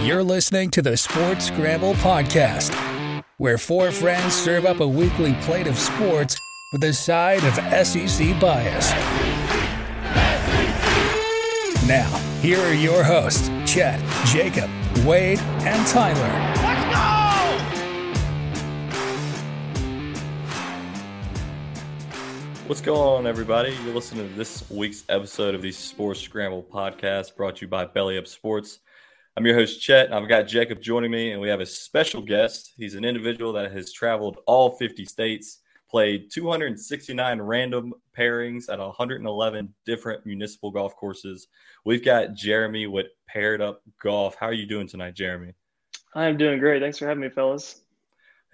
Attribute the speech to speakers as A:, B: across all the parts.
A: You're listening to the Sports Scramble podcast, where four friends serve up a weekly plate of sports with a side of SEC bias. Now, here are your hosts, Chet, Jacob, Wade, and Tyler. Let's go!
B: What's going on, everybody? You're listening to this week's episode of the Sports Scramble podcast brought to you by Belly Up Sports. I'm your host, Chet. I've got Jacob joining me, and we have a special guest. He's an individual that has traveled all 50 states, played 269 random pairings at 111 different municipal golf courses. We've got Jeremy with Paired Up Golf. How are you doing tonight, Jeremy?
C: I'm doing great. Thanks for having me, fellas.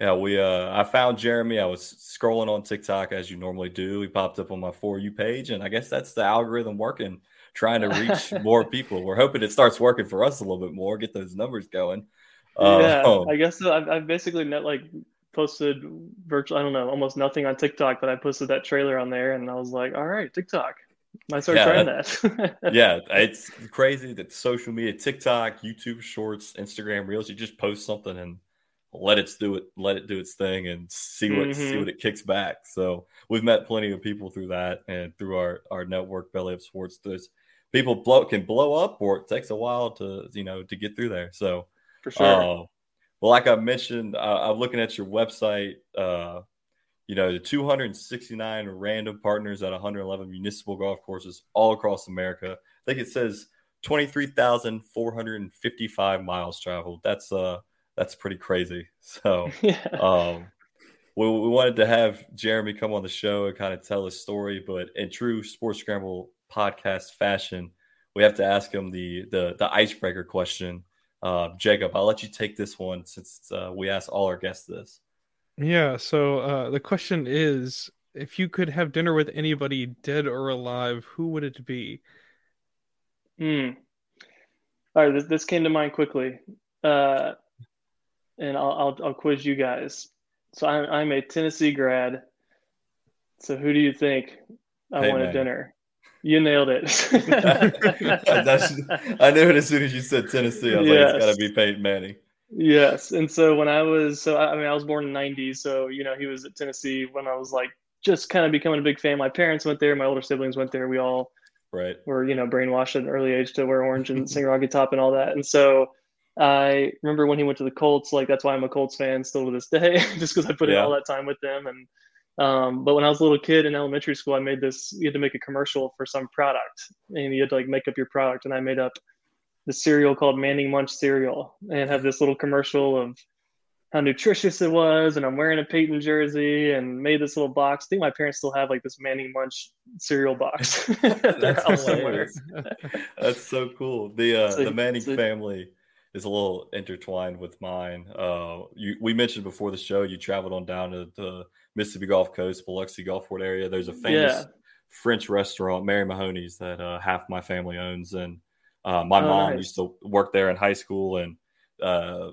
B: Yeah, we uh I found Jeremy. I was scrolling on TikTok as you normally do. He popped up on my for you page, and I guess that's the algorithm working, trying to reach more people. We're hoping it starts working for us a little bit more, get those numbers going.
C: Yeah, uh, I guess. I've, I've basically net like posted virtual. I don't know, almost nothing on TikTok, but I posted that trailer on there, and I was like, all right, TikTok. I start yeah, trying that.
B: yeah, it's crazy that social media, TikTok, YouTube Shorts, Instagram Reels, you just post something and let it do it let it do its thing and see what mm-hmm. see what it kicks back so we've met plenty of people through that and through our our network belly up sports there's people blow can blow up or it takes a while to you know to get through there so
C: for sure uh,
B: well like i mentioned uh, i'm looking at your website uh you know the 269 random partners at 111 municipal golf courses all across america i think it says 23455 miles traveled that's uh that's pretty crazy. So, yeah. um, we, we, wanted to have Jeremy come on the show and kind of tell his story, but in true Sports Scramble podcast fashion, we have to ask him the the, the icebreaker question. Uh, Jacob, I'll let you take this one since uh, we ask all our guests this.
D: Yeah. So uh, the question is, if you could have dinner with anybody, dead or alive, who would it be?
C: Hmm. All right. This, this came to mind quickly. Uh, and I'll, I'll, I'll quiz you guys. So I'm, I'm a Tennessee grad. So who do you think I hey, want at dinner? You nailed it.
B: I knew it as soon as you said Tennessee. I was yes. like, it's got to be Peyton Manning.
C: Yes, and so when I was, so I mean, I was born in '90s, so you know, he was at Tennessee when I was like just kind of becoming a big fan. My parents went there, my older siblings went there. We all
B: right were
C: you know brainwashed at an early age to wear orange and sing Rocky Top and all that, and so I remember when he went to the Colts, like that's why I'm a Colts fan still to this day, just because I put yeah. in all that time with them. And um, but when I was a little kid in elementary school, I made this. You had to make a commercial for some product, and you had to like make up your product. And I made up the cereal called Manning Munch cereal, and have this little commercial of how nutritious it was. And I'm wearing a Peyton jersey, and made this little box. I think my parents still have like this Manning Munch cereal box.
B: That's, That's so cool. The uh, so, the Manning so, family is a little intertwined with mine. Uh, you, we mentioned before the show you traveled on down to the Mississippi Gulf Coast, Biloxi Gulfport area. There's a famous yeah. French restaurant, Mary Mahoney's, that uh, half my family owns, and uh, my oh, mom nice. used to work there in high school. And uh,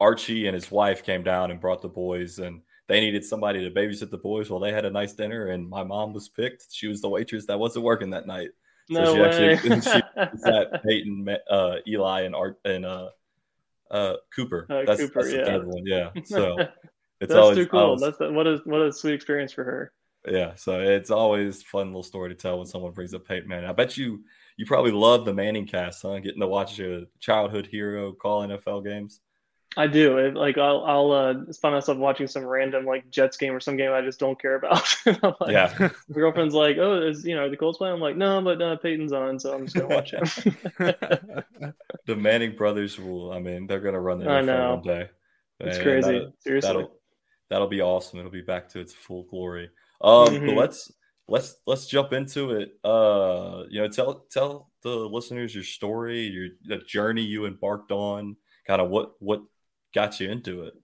B: Archie and his wife came down and brought the boys, and they needed somebody to babysit the boys while they had a nice dinner. And my mom was picked; she was the waitress that wasn't working that night.
C: No so she way.
B: actually she that Peyton, uh, Eli, and Art and uh, uh, Cooper.
C: Uh,
B: that's,
C: Cooper,
B: that's
C: yeah.
B: the third one. Yeah. So
C: it's that's always, too cool. Always, that's what a what a sweet experience for her.
B: Yeah. So it's always fun little story to tell when someone brings up Peyton Manning. I bet you you probably love the Manning cast, huh? Getting to watch your childhood hero call NFL games.
C: I do. It, like I'll I'll uh, find myself watching some random like Jets game or some game I just don't care about. like,
B: yeah.
C: My girlfriend's like, "Oh, is you know the Colts playing?" I'm like, "No, but uh, Peyton's on, so I'm just gonna watch him."
B: the Manning brothers will. I mean, they're gonna run the NFL one day.
C: It's and crazy. Seriously,
B: that'll, that'll be awesome. It'll be back to its full glory. Um, mm-hmm. but let's let's let's jump into it. Uh, you know, tell tell the listeners your story, your the journey you embarked on, kind of what what got you into it.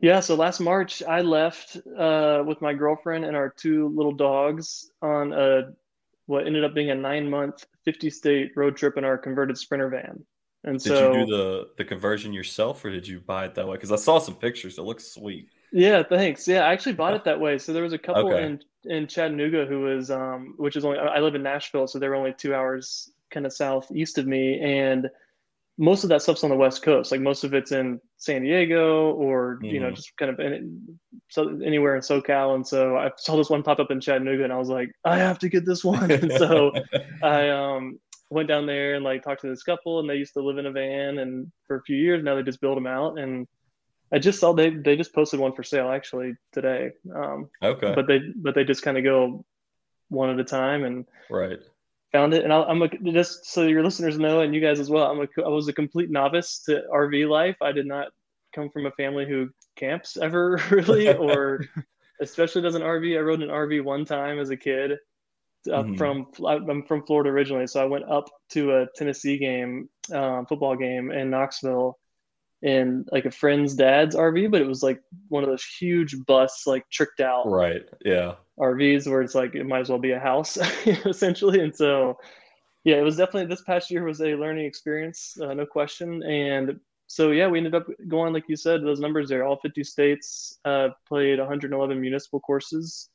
C: Yeah, so last March I left uh, with my girlfriend and our two little dogs on a what ended up being a nine month, fifty state road trip in our converted Sprinter van. And
B: did
C: so,
B: you do the the conversion yourself, or did you buy it that way? Because I saw some pictures; it looks sweet.
C: Yeah, thanks. Yeah, I actually bought it that way. So there was a couple okay. in in Chattanooga who was, um, which is only I live in Nashville, so they're only two hours kind of southeast of me, and most of that stuff's on the west coast like most of it's in san diego or mm-hmm. you know mm-hmm. just kind of in, so anywhere in socal and so i saw this one pop up in chattanooga and i was like i have to get this one and so i um, went down there and like talked to this couple and they used to live in a van and for a few years now they just build them out and i just saw they they just posted one for sale actually today um,
B: okay
C: but they but they just kind of go one at a time and
B: right
C: found it, and I, am a, just so your listeners know, and you guys as well. I'm a, I was a complete novice to RV life. I did not come from a family who camps ever really, or especially does an RV. I rode an RV one time as a kid. Uh, mm-hmm. From I'm from Florida originally, so I went up to a Tennessee game, um, football game in Knoxville, in like a friend's dad's RV, but it was like one of those huge bus, like tricked out.
B: Right. Yeah.
C: RVs where it's like it might as well be a house essentially. And so, yeah, it was definitely this past year was a learning experience, uh, no question. And so, yeah, we ended up going, like you said, those numbers there, all 50 states, uh, played 111 municipal courses.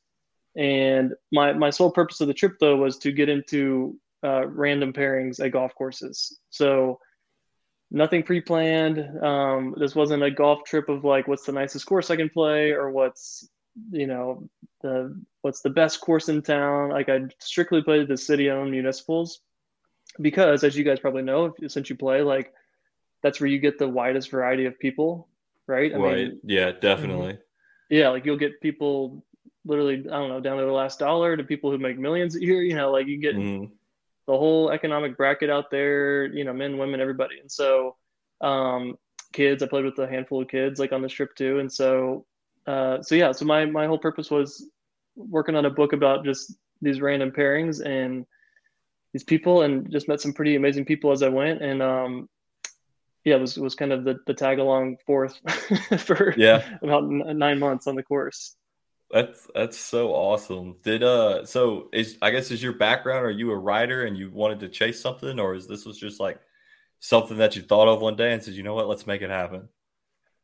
C: And my, my sole purpose of the trip, though, was to get into uh, random pairings at golf courses. So, nothing pre-planned. Um, this wasn't a golf trip of like, what's the nicest course I can play, or what's you know the what's the best course in town. Like I strictly played the city-owned municipals because, as you guys probably know, since you play, like that's where you get the widest variety of people, right?
B: I right. Mean, yeah, definitely.
C: Yeah, like you'll get people literally, I don't know, down to the last dollar to people who make millions a year. You know, like you get mm. the whole economic bracket out there. You know, men, women, everybody, and so um, kids. I played with a handful of kids like on the trip too, and so uh, so yeah, so my my whole purpose was working on a book about just these random pairings and these people, and just met some pretty amazing people as I went, and um, yeah, it was was kind of the the tag along fourth for
B: yeah
C: about nine months on the course.
B: That's that's so awesome. Did uh so is I guess is your background? Are you a writer and you wanted to chase something, or is this was just like something that you thought of one day and said, you know what, let's make it happen?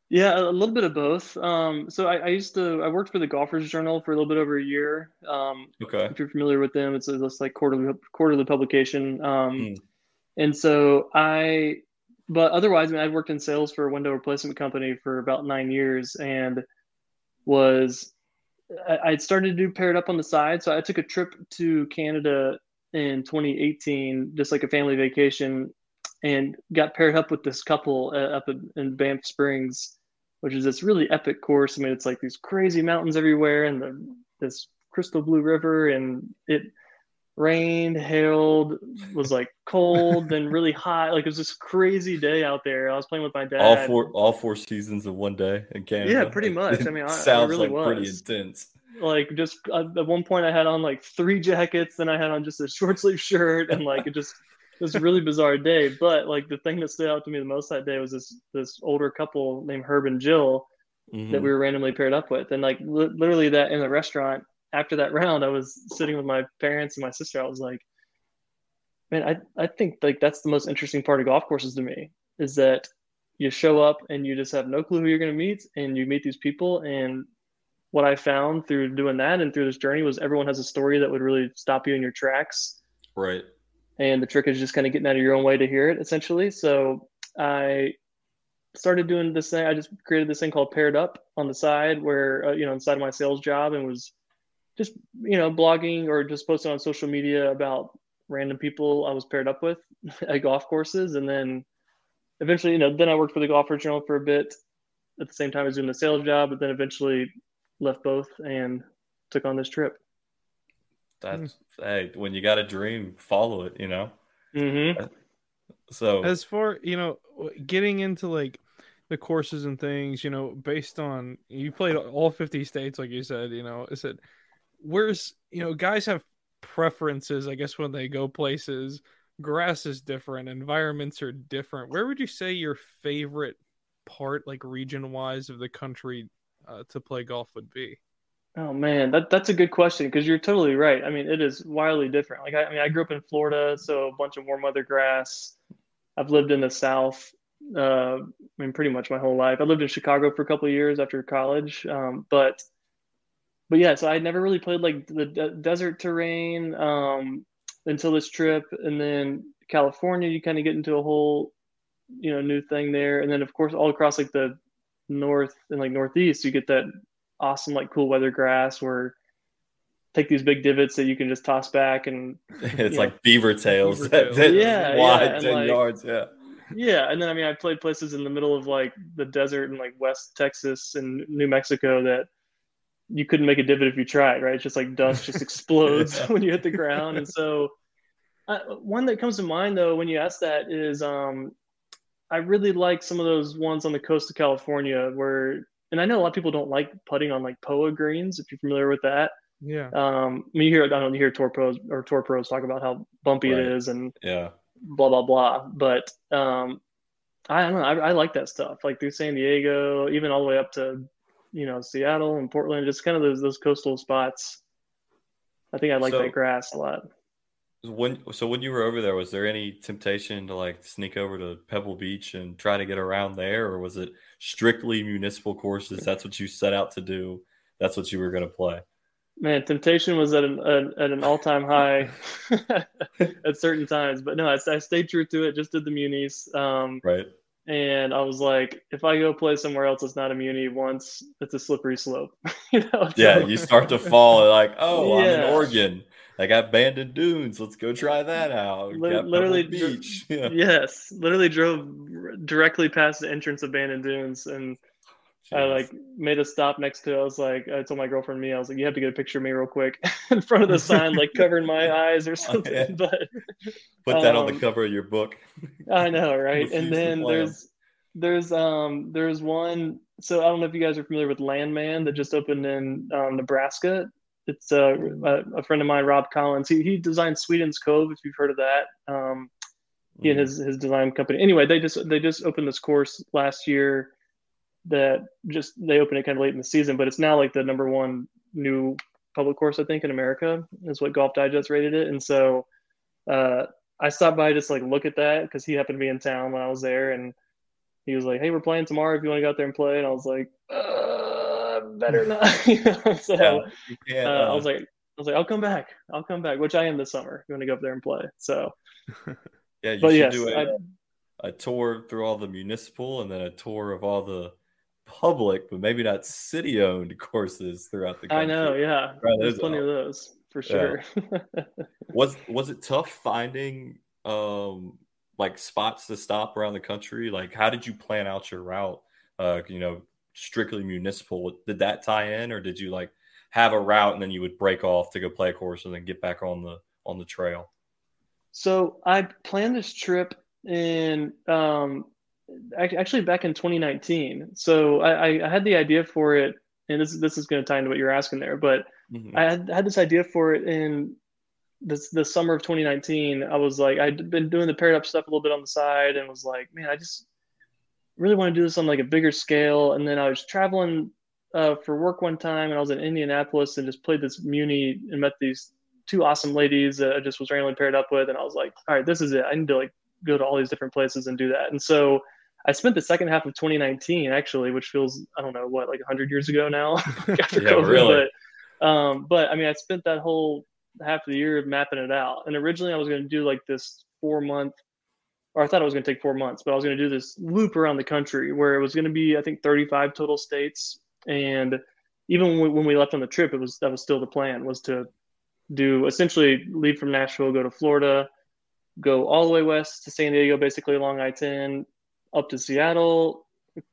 C: Yeah, a little bit of both. Um, so I, I, used to I worked for the Golfers Journal for a little bit over a year. Um,
B: okay.
C: If you're familiar with them, it's a it's like quarterly quarterly publication. Um, mm. And so I, but otherwise, I mean, I'd worked in sales for a window replacement company for about nine years, and was I, I'd started to do paired up on the side. So I took a trip to Canada in 2018, just like a family vacation, and got paired up with this couple uh, up in, in Banff Springs which is this really epic course. I mean, it's like these crazy mountains everywhere and the, this crystal blue river, and it rained, hailed, was like cold, then really hot. Like it was this crazy day out there. I was playing with my dad.
B: All four, all four seasons of one day in Canada.
C: Yeah, pretty much. I mean, I,
B: sounds
C: really
B: like
C: was.
B: pretty intense.
C: Like just uh, at one point, I had on like three jackets, then I had on just a short sleeve shirt, and like it just it was a really bizarre day. But like the thing that stood out to me the most that day was this this older couple named Herb and Jill mm-hmm. that we were randomly paired up with, and like li- literally that in the restaurant after that round, I was sitting with my parents and my sister. I was like, man, I I think like that's the most interesting part of golf courses to me is that you show up and you just have no clue who you're going to meet, and you meet these people and what I found through doing that and through this journey was everyone has a story that would really stop you in your tracks.
B: Right
C: and the trick is just kind of getting out of your own way to hear it essentially so i started doing this thing i just created this thing called paired up on the side where uh, you know inside of my sales job and was just you know blogging or just posting on social media about random people i was paired up with at golf courses and then eventually you know then i worked for the golfer journal for a bit at the same time as doing the sales job but then eventually left both and took on this trip
B: that's mm. hey, when you got a dream, follow it. You know.
C: Mm-hmm.
B: So
D: as far you know, getting into like the courses and things, you know, based on you played all fifty states, like you said, you know, is it where's you know guys have preferences, I guess, when they go places. Grass is different, environments are different. Where would you say your favorite part, like region wise, of the country uh, to play golf would be?
C: Oh man, that that's a good question because you're totally right. I mean, it is wildly different. Like I, I, mean, I grew up in Florida, so a bunch of warm weather grass. I've lived in the South. Uh, I mean, pretty much my whole life. I lived in Chicago for a couple years after college, um, but but yeah, so I never really played like the de- desert terrain um, until this trip, and then California, you kind of get into a whole you know new thing there, and then of course all across like the north and like northeast, you get that awesome like cool weather grass where take these big divots that you can just toss back and
B: it's like know, beaver tails, beaver tails. that,
C: yeah,
B: wide
C: yeah,
B: 10
C: like,
B: yards yeah
C: yeah and then i mean i played places in the middle of like the desert in like west texas and new mexico that you couldn't make a divot if you tried right it's just like dust just explodes yeah. when you hit the ground and so uh, one that comes to mind though when you ask that is um i really like some of those ones on the coast of california where and I know a lot of people don't like putting on like POA greens if you're familiar with that.
D: Yeah.
C: Um, I mean, you hear I don't you hear tour pros or tour pros talk about how bumpy right. it is and
B: yeah,
C: blah blah blah. But um, I don't know. I, I like that stuff. Like through San Diego, even all the way up to you know Seattle and Portland, just kind of those those coastal spots. I think I like so, that grass a lot.
B: When so when you were over there, was there any temptation to like sneak over to Pebble Beach and try to get around there, or was it strictly municipal courses? That's what you set out to do. That's what you were going to play.
C: Man, temptation was at an at an all time high at certain times, but no, I, I, stayed true to it. Just did the munis, um,
B: right?
C: And I was like, if I go play somewhere else, it's not a muni. Once it's a slippery slope. you know?
B: Yeah, you start to fall like, oh, yeah. I'm in Oregon. I got Bandon Dunes. Let's go try that out.
C: literally, beach. Yeah. Yes, literally drove directly past the entrance of Bandon Dunes, and Jeez. I like made a stop next to. It. I was like, I told my girlfriend me, I was like, you have to get a picture of me real quick in front of the sign, like covering my eyes or something. Oh, yeah. But
B: put that um, on the um, cover of your book.
C: I know, right? and then there's there's um there's one. So I don't know if you guys are familiar with Landmand that just opened in um, Nebraska it's uh, a, a, friend of mine, Rob Collins. He, he designed Sweetens Cove, if you've heard of that. Um, he and mm-hmm. his his design company. Anyway, they just they just opened this course last year. That just they opened it kind of late in the season, but it's now like the number one new public course I think in America is what Golf Digest rated it. And so uh, I stopped by just like look at that because he happened to be in town when I was there, and he was like, "Hey, we're playing tomorrow. If you want to go out there and play," and I was like. Uh, better not. so yeah, uh, uh, I was like, I was like, I'll come back. I'll come back, which I am this summer. You want to go up there and play. So,
B: yeah, you but should yes, do a, I, a tour through all the municipal and then a tour of all the public, but maybe not city owned courses throughout the country.
C: I know. Yeah. There's plenty of those for sure.
B: Yeah. was, was it tough finding, um, like spots to stop around the country? Like, how did you plan out your route? Uh, you know, strictly municipal. Did that tie in, or did you like have a route and then you would break off to go play a course and then get back on the on the trail?
C: So I planned this trip in um, actually back in 2019. So I, I had the idea for it, and this this is going to tie into what you're asking there. But mm-hmm. I had, had this idea for it in this the summer of 2019. I was like, I'd been doing the paired up stuff a little bit on the side, and was like, man, I just really want to do this on like a bigger scale. And then I was traveling uh, for work one time, and I was in Indianapolis and just played this Muni and met these two awesome ladies that I just was randomly paired up with. And I was like, all right, this is it. I need to like go to all these different places and do that. And so I spent the second half of 2019 actually, which feels I don't know what like 100 years ago now
B: after yeah, COVID. Really?
C: But, um, but I mean, I spent that whole half of the year mapping it out. And originally, I was going to do like this four month or I thought it was going to take four months, but I was going to do this loop around the country where it was going to be, I think, 35 total states. And even when we left on the trip, it was that was still the plan was to do essentially leave from Nashville, go to Florida, go all the way west to San Diego, basically along I-10, up to Seattle,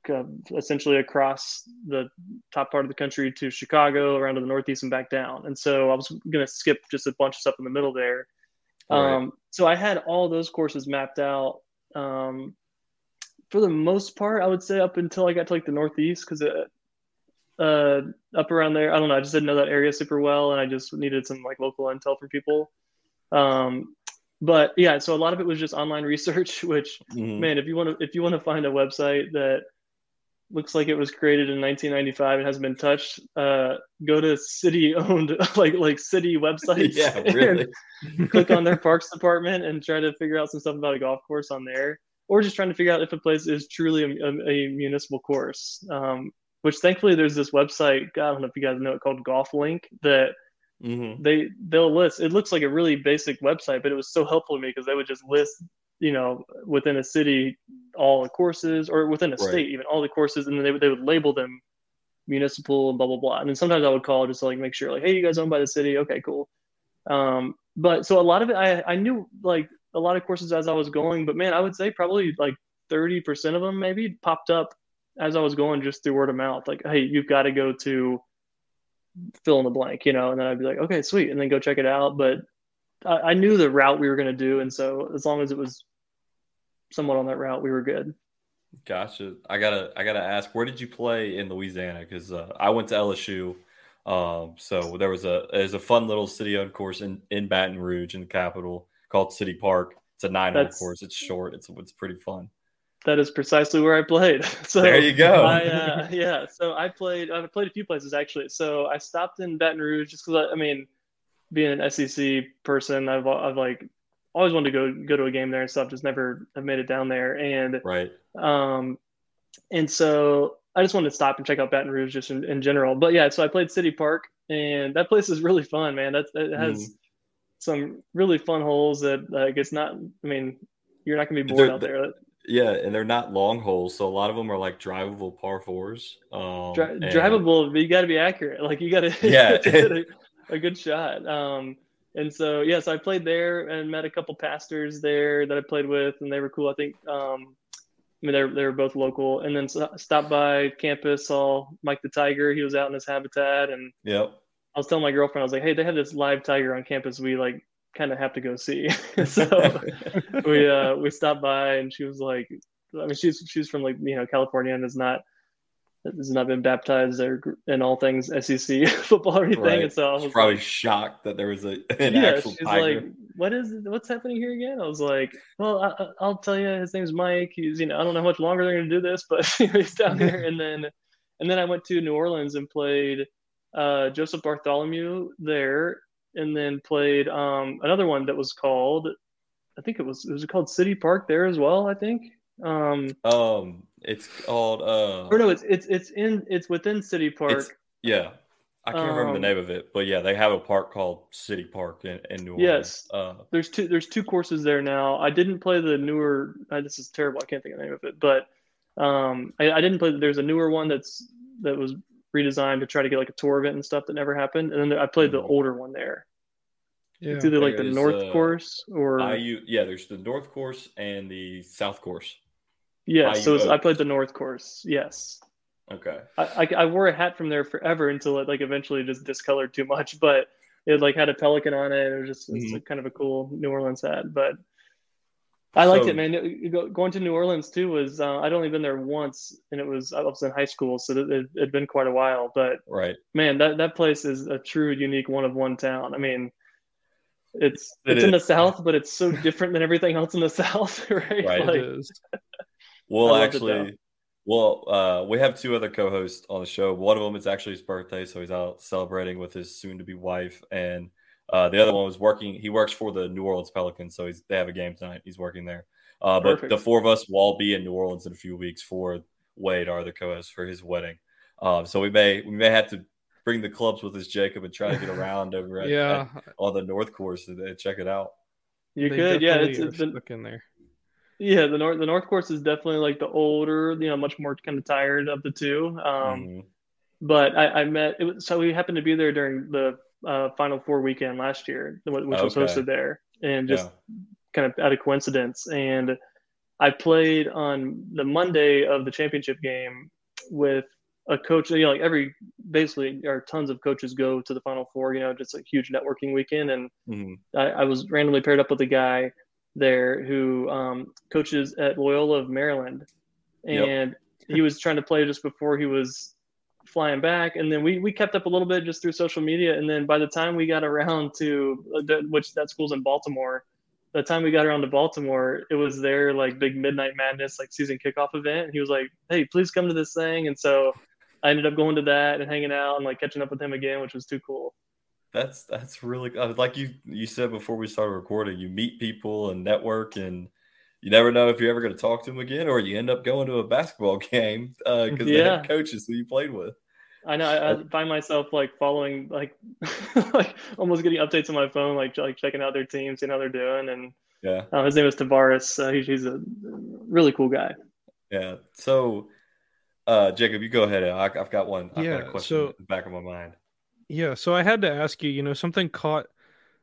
C: uh, essentially across the top part of the country to Chicago, around to the Northeast and back down. And so I was going to skip just a bunch of stuff in the middle there Right. Um, so I had all those courses mapped out. Um, for the most part, I would say up until I got to like the Northeast, because uh, up around there. I don't know. I just didn't know that area super well, and I just needed some like local intel from people. Um, but yeah, so a lot of it was just online research. Which mm-hmm. man, if you want to if you want to find a website that looks like it was created in 1995 and hasn't been touched, uh, go to city owned like like city websites.
B: yeah, really.
C: click on their parks department and try to figure out some stuff about a golf course on there, or just trying to figure out if a place is truly a, a, a municipal course. Um, which thankfully there's this website. god I don't know if you guys know it called Golf Link that Mm-hmm. They they'll list. It looks like a really basic website, but it was so helpful to me because they would just list, you know, within a city all the courses, or within a right. state even all the courses, and then they would they would label them municipal and blah blah blah. And then sometimes I would call just to like make sure, like, hey, you guys owned by the city? Okay, cool. Um, but so a lot of it, I I knew like a lot of courses as I was going, but man, I would say probably like thirty percent of them maybe popped up as I was going just through word of mouth. Like, hey, you've got to go to fill in the blank, you know, and then I'd be like, okay, sweet, and then go check it out. But I, I knew the route we were going to do, and so as long as it was somewhat on that route, we were good.
B: Gotcha. I gotta, I gotta ask, where did you play in Louisiana? Because uh, I went to LSU, um, so there was a there's a fun little city-owned course in in Baton Rouge in the capital called City Park. It's a nine-hole course. It's short. It's it's pretty fun
C: that is precisely where I played. So
B: there you go.
C: I, uh, yeah, so I played. I played a few places actually. So I stopped in Baton Rouge just because I, I, mean, being an SEC person, I've I've like always wanted to go go to a game there and stuff. Just never have made it down there. And
B: right.
C: Um, and so I just wanted to stop and check out Baton Rouge just in, in general. But yeah, so I played City Park, and that place is really fun, man. That's it has. Mm. Some really fun holes that like it's not. I mean, you're not gonna be bored they're, out there.
B: Yeah, and they're not long holes, so a lot of them are like drivable par fours. Um,
C: Dri- and... Drivable, but you got to be accurate. Like you got to
B: yeah
C: a, a, good shot. Um, and so yes, yeah, so I played there and met a couple pastors there that I played with, and they were cool. I think um, I mean they they were both local, and then stopped by campus, saw Mike the Tiger. He was out in his habitat, and
B: yep.
C: I was telling my girlfriend, I was like, "Hey, they have this live tiger on campus. We like kind of have to go see. so we uh, we stopped by, and she was like, I mean, she's she's from like you know California and has not has not been baptized or in all things SEC football or anything. Right. And so I was
B: probably
C: like,
B: shocked that there was a an yeah, actual she's tiger.
C: like, what is what's happening here again? I was like, well, I, will tell you, his name's Mike. He's you know I don't know how much longer they're going to do this, but he's down there. And then and then I went to New Orleans and played uh, Joseph Bartholomew there and then played um, another one that was called I think it was it was called City Park there as well. I think. Um,
B: um it's called. Uh,
C: or no, it's it's it's in it's within City Park.
B: Yeah, I can't um, remember the um, name of it, but yeah, they have a park called City Park in, in New Orleans.
C: Yes,
B: uh,
C: there's two there's two courses there now. I didn't play the newer. Uh, this is terrible. I can't think of the name of it, but um, I, I didn't play. There's a newer one that's that was redesigned to try to get like a tour event and stuff that never happened. And then I played the mm-hmm. older one there. Yeah. It's either like the North uh, Course or
B: IU. Yeah, there's the North Course and the South Course.
C: Yeah, so I played the North Course. Yes.
B: Okay.
C: I, I, I wore a hat from there forever until it like eventually just discolored too much, but it like had a pelican on it. It was just mm-hmm. kind of a cool New Orleans hat, but I liked so, it, man. Going to New Orleans too was uh, I'd only been there once, and it was I was in high school, so it, it had been quite a while. But
B: right,
C: man, that that place is a true unique one of one town. I mean, it's it it's is. in the South, but it's so different than everything else in the South, right?
B: Right. Like, it is. well, actually, well, uh, we have two other co-hosts on the show. One of them is actually his birthday, so he's out celebrating with his soon-to-be wife, and uh, the other one was working. He works for the New Orleans Pelicans, so he's they have a game tonight. He's working there. Uh, but the four of us will all be in New Orleans in a few weeks for Wade, our other co-host, for his wedding. Um, so we may we may have to bring the clubs with us, Jacob, and try to get around over at, yeah. At, on the North Course and, check it out.
C: You they could, yeah. It's, it's been, in there. Yeah, the north the North Course is definitely like the older, you know, much more kind of tired of the two. Um, mm-hmm. But I, I met it was, so we happened to be there during the uh, Final Four weekend last year, which okay. was hosted there, and just yeah. kind of out of coincidence. And I played on the Monday of the championship game with a coach. You know, like every basically, or tons of coaches go to the Final Four. You know, just a huge networking weekend, and mm-hmm. I, I, was randomly paired up with a guy there who um, coaches at Loyola of Maryland, and yep. he was trying to play just before he was flying back, and then we we kept up a little bit just through social media, and then by the time we got around to uh, which that school's in Baltimore, the time we got around to Baltimore, it was their like big midnight madness like season kickoff event, and he was like, "Hey, please come to this thing," and so I ended up going to that and hanging out and like catching up with him again, which was too cool.
B: That's that's really uh, like you you said before we started recording. You meet people and network, and you never know if you're ever going to talk to them again, or you end up going to a basketball game because uh, yeah. the head coaches who you played with.
C: I know. I, I, find myself like following, like, like almost getting updates on my phone, like like checking out their teams, seeing how they're doing. And
B: yeah,
C: uh, his name is Tavaras. Uh, he, he's a really cool guy.
B: Yeah. So, uh, Jacob, you go ahead. I, have got one. I've yeah, got a question so, in the back of my mind.
D: Yeah. So I had to ask you. You know, something caught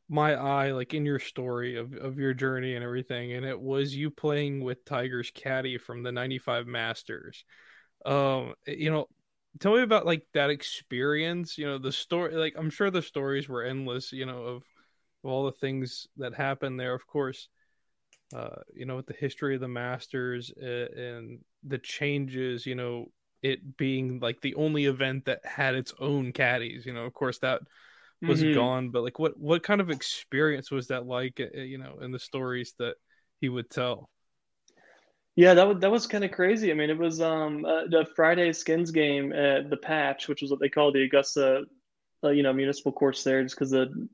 D: my eye, like in your story of of your journey and everything, and it was you playing with Tiger's caddy from the '95 Masters. Um, you know, tell me about like that experience you know the story like i'm sure the stories were endless you know of, of all the things that happened there of course uh you know with the history of the masters uh, and the changes you know it being like the only event that had its own caddies you know of course that was mm-hmm. gone but like what what kind of experience was that like uh, you know in the stories that he would tell
C: yeah, that was that was kind of crazy. I mean, it was um uh, the Friday Skins game at the Patch, which was what they call the Augusta, uh, you know, municipal course there, just because the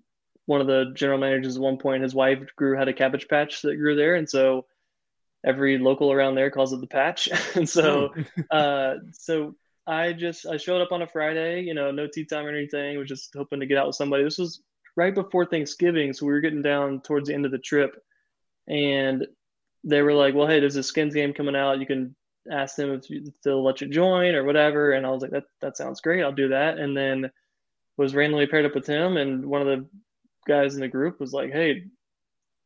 C: one of the general managers at one point, his wife grew had a cabbage patch that grew there, and so every local around there calls it the Patch, and so hmm. uh, so I just I showed up on a Friday, you know, no tee time or anything, was just hoping to get out with somebody. This was right before Thanksgiving, so we were getting down towards the end of the trip, and they were like, well, hey, there's a skins game coming out. You can ask them if, you, if they'll let you join or whatever. And I was like, that, that sounds great. I'll do that. And then was randomly paired up with him. And one of the guys in the group was like, hey,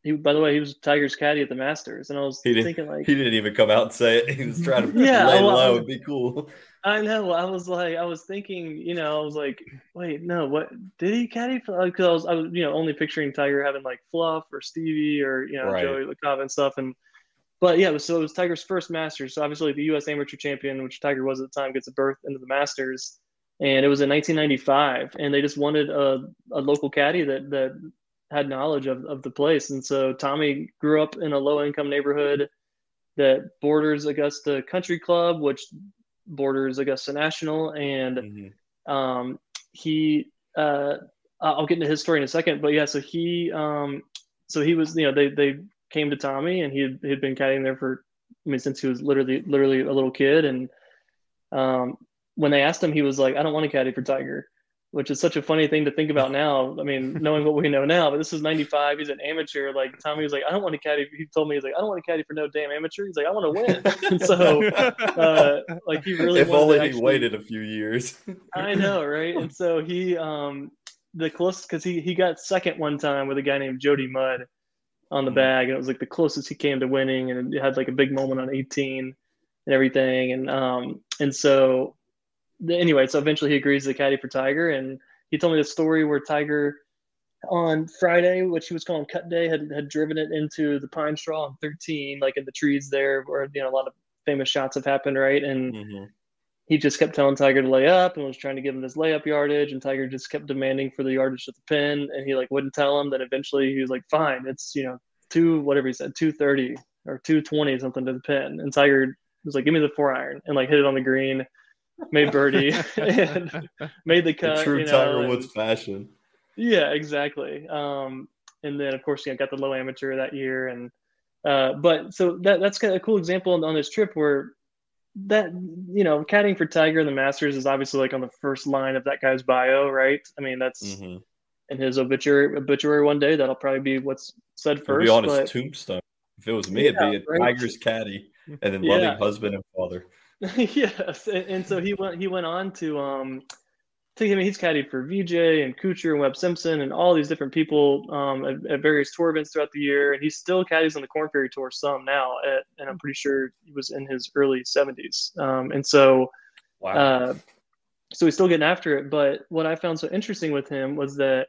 C: he, by the way, he was Tiger's caddy at the Masters, and I was
B: he
C: thinking like
B: he didn't even come out and say it. He was trying to yeah, lay well, low. It'd be cool.
C: I know. I was like, I was thinking, you know, I was like, wait, no, what did he caddy for? Because I was, I was, you know, only picturing Tiger having like Fluff or Stevie or you know right. Joey LaCava and stuff, and but yeah, so it was Tiger's first Masters. So obviously, the U.S. Amateur Champion, which Tiger was at the time, gets a berth into the Masters, and it was in 1995. And they just wanted a, a local caddy that that had knowledge of, of the place. And so Tommy grew up in a low income neighborhood that borders Augusta Country Club, which borders Augusta National, and mm-hmm. um, he. Uh, I'll get into his story in a second, but yeah, so he, um, so he was, you know, they they came to Tommy, and he had, he had been caddying there for, I mean, since he was literally literally a little kid. And um, when they asked him, he was like, "I don't want to caddy for Tiger," which is such a funny thing to think about now. I mean, knowing what we know now, but this is '95. He's an amateur. Like Tommy was like, "I don't want to caddy." He told me he's like, "I don't want to caddy for no damn amateur." He's like, "I want to win." and so, uh, like, he really
B: if only he actually, waited a few years.
C: I know, right? And so he, um, the closest because he he got second one time with a guy named Jodie Mudd on the mm-hmm. bag, and it was like the closest he came to winning, and it had like a big moment on 18 and everything, and um and so anyway, so eventually he agrees to caddy for Tiger, and he told me the story where Tiger on Friday, which he was calling cut day, had had driven it into the pine straw on 13, like in the trees there, where you know a lot of famous shots have happened, right? And mm-hmm he just kept telling Tiger to lay up and was trying to give him this layup yardage, and Tiger just kept demanding for the yardage at the pin, and he like wouldn't tell him. Then eventually he was like, "Fine, it's you know two whatever he said, two thirty or two twenty something to the pin," and Tiger was like, "Give me the four iron," and like hit it on the green, made birdie, and made the cut.
B: The true
C: you know,
B: Tiger Woods fashion.
C: Yeah, exactly. Um, and then of course you know got the low amateur that year, and uh, but so that that's kind of a cool example on, on this trip where that you know, caddying for Tiger in the Masters is obviously like on the first line of that guy's bio, right? I mean, that's mm-hmm. in his obituary. Obituary one day that'll probably be what's said first.
B: Be on but... his tombstone. If it was me, yeah, it'd be a right? Tiger's caddy, and then loving yeah. husband and father.
C: yes, and, and, so he went. He went on to um, I mean, he's caddied for Vijay and Kuchar and Webb Simpson and all these different people um, at, at, various tour events throughout the year. And he still caddies on the Korn Ferry Tour some now, at, and I'm pretty sure he was in his early 70s. Um, and so, wow. uh, so he's still getting after it. But what I found so interesting with him was that,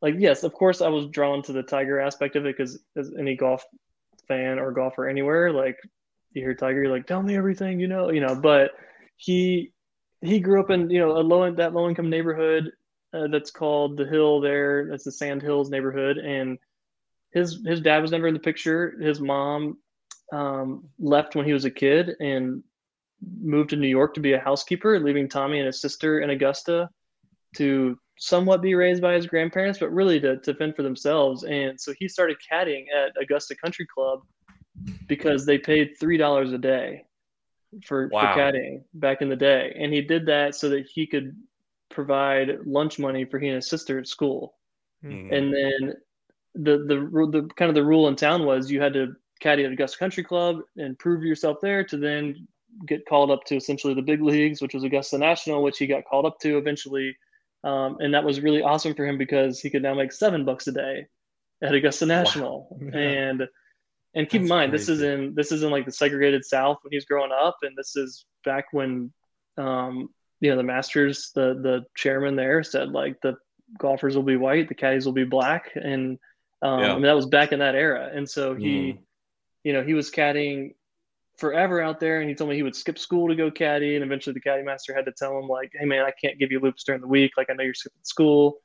C: like, yes, of course, I was drawn to the Tiger aspect of it because as any golf fan or golfer anywhere, like, you hear Tiger, you're like, tell me everything, you know, you know. But he he grew up in you know a low that low income neighborhood uh, that's called the Hill. There, that's the Sand Hills neighborhood, and his his dad was never in the picture. His mom um, left when he was a kid and moved to New York to be a housekeeper, leaving Tommy and his sister in Augusta to somewhat be raised by his grandparents, but really to, to fend for themselves. And so he started caddying at Augusta Country Club because they paid three dollars a day for, wow. for caddying back in the day. And he did that so that he could provide lunch money for he and his sister at school. Mm-hmm. And then the, the the kind of the rule in town was you had to caddy at Augusta Country Club and prove yourself there to then get called up to essentially the big leagues, which was Augusta National, which he got called up to eventually. Um, and that was really awesome for him because he could now make seven bucks a day at Augusta National. Wow. Yeah. And and keep That's in mind crazy. this is in this is in like the segregated South when he's growing up, and this is back when um, you know the Masters, the the chairman there said like the golfers will be white, the caddies will be black, and um, yeah. I mean that was back in that era. And so he, mm. you know, he was caddying forever out there and he told me he would skip school to go caddy and eventually the caddy master had to tell him like hey man i can't give you loops during the week like i know you're skipping school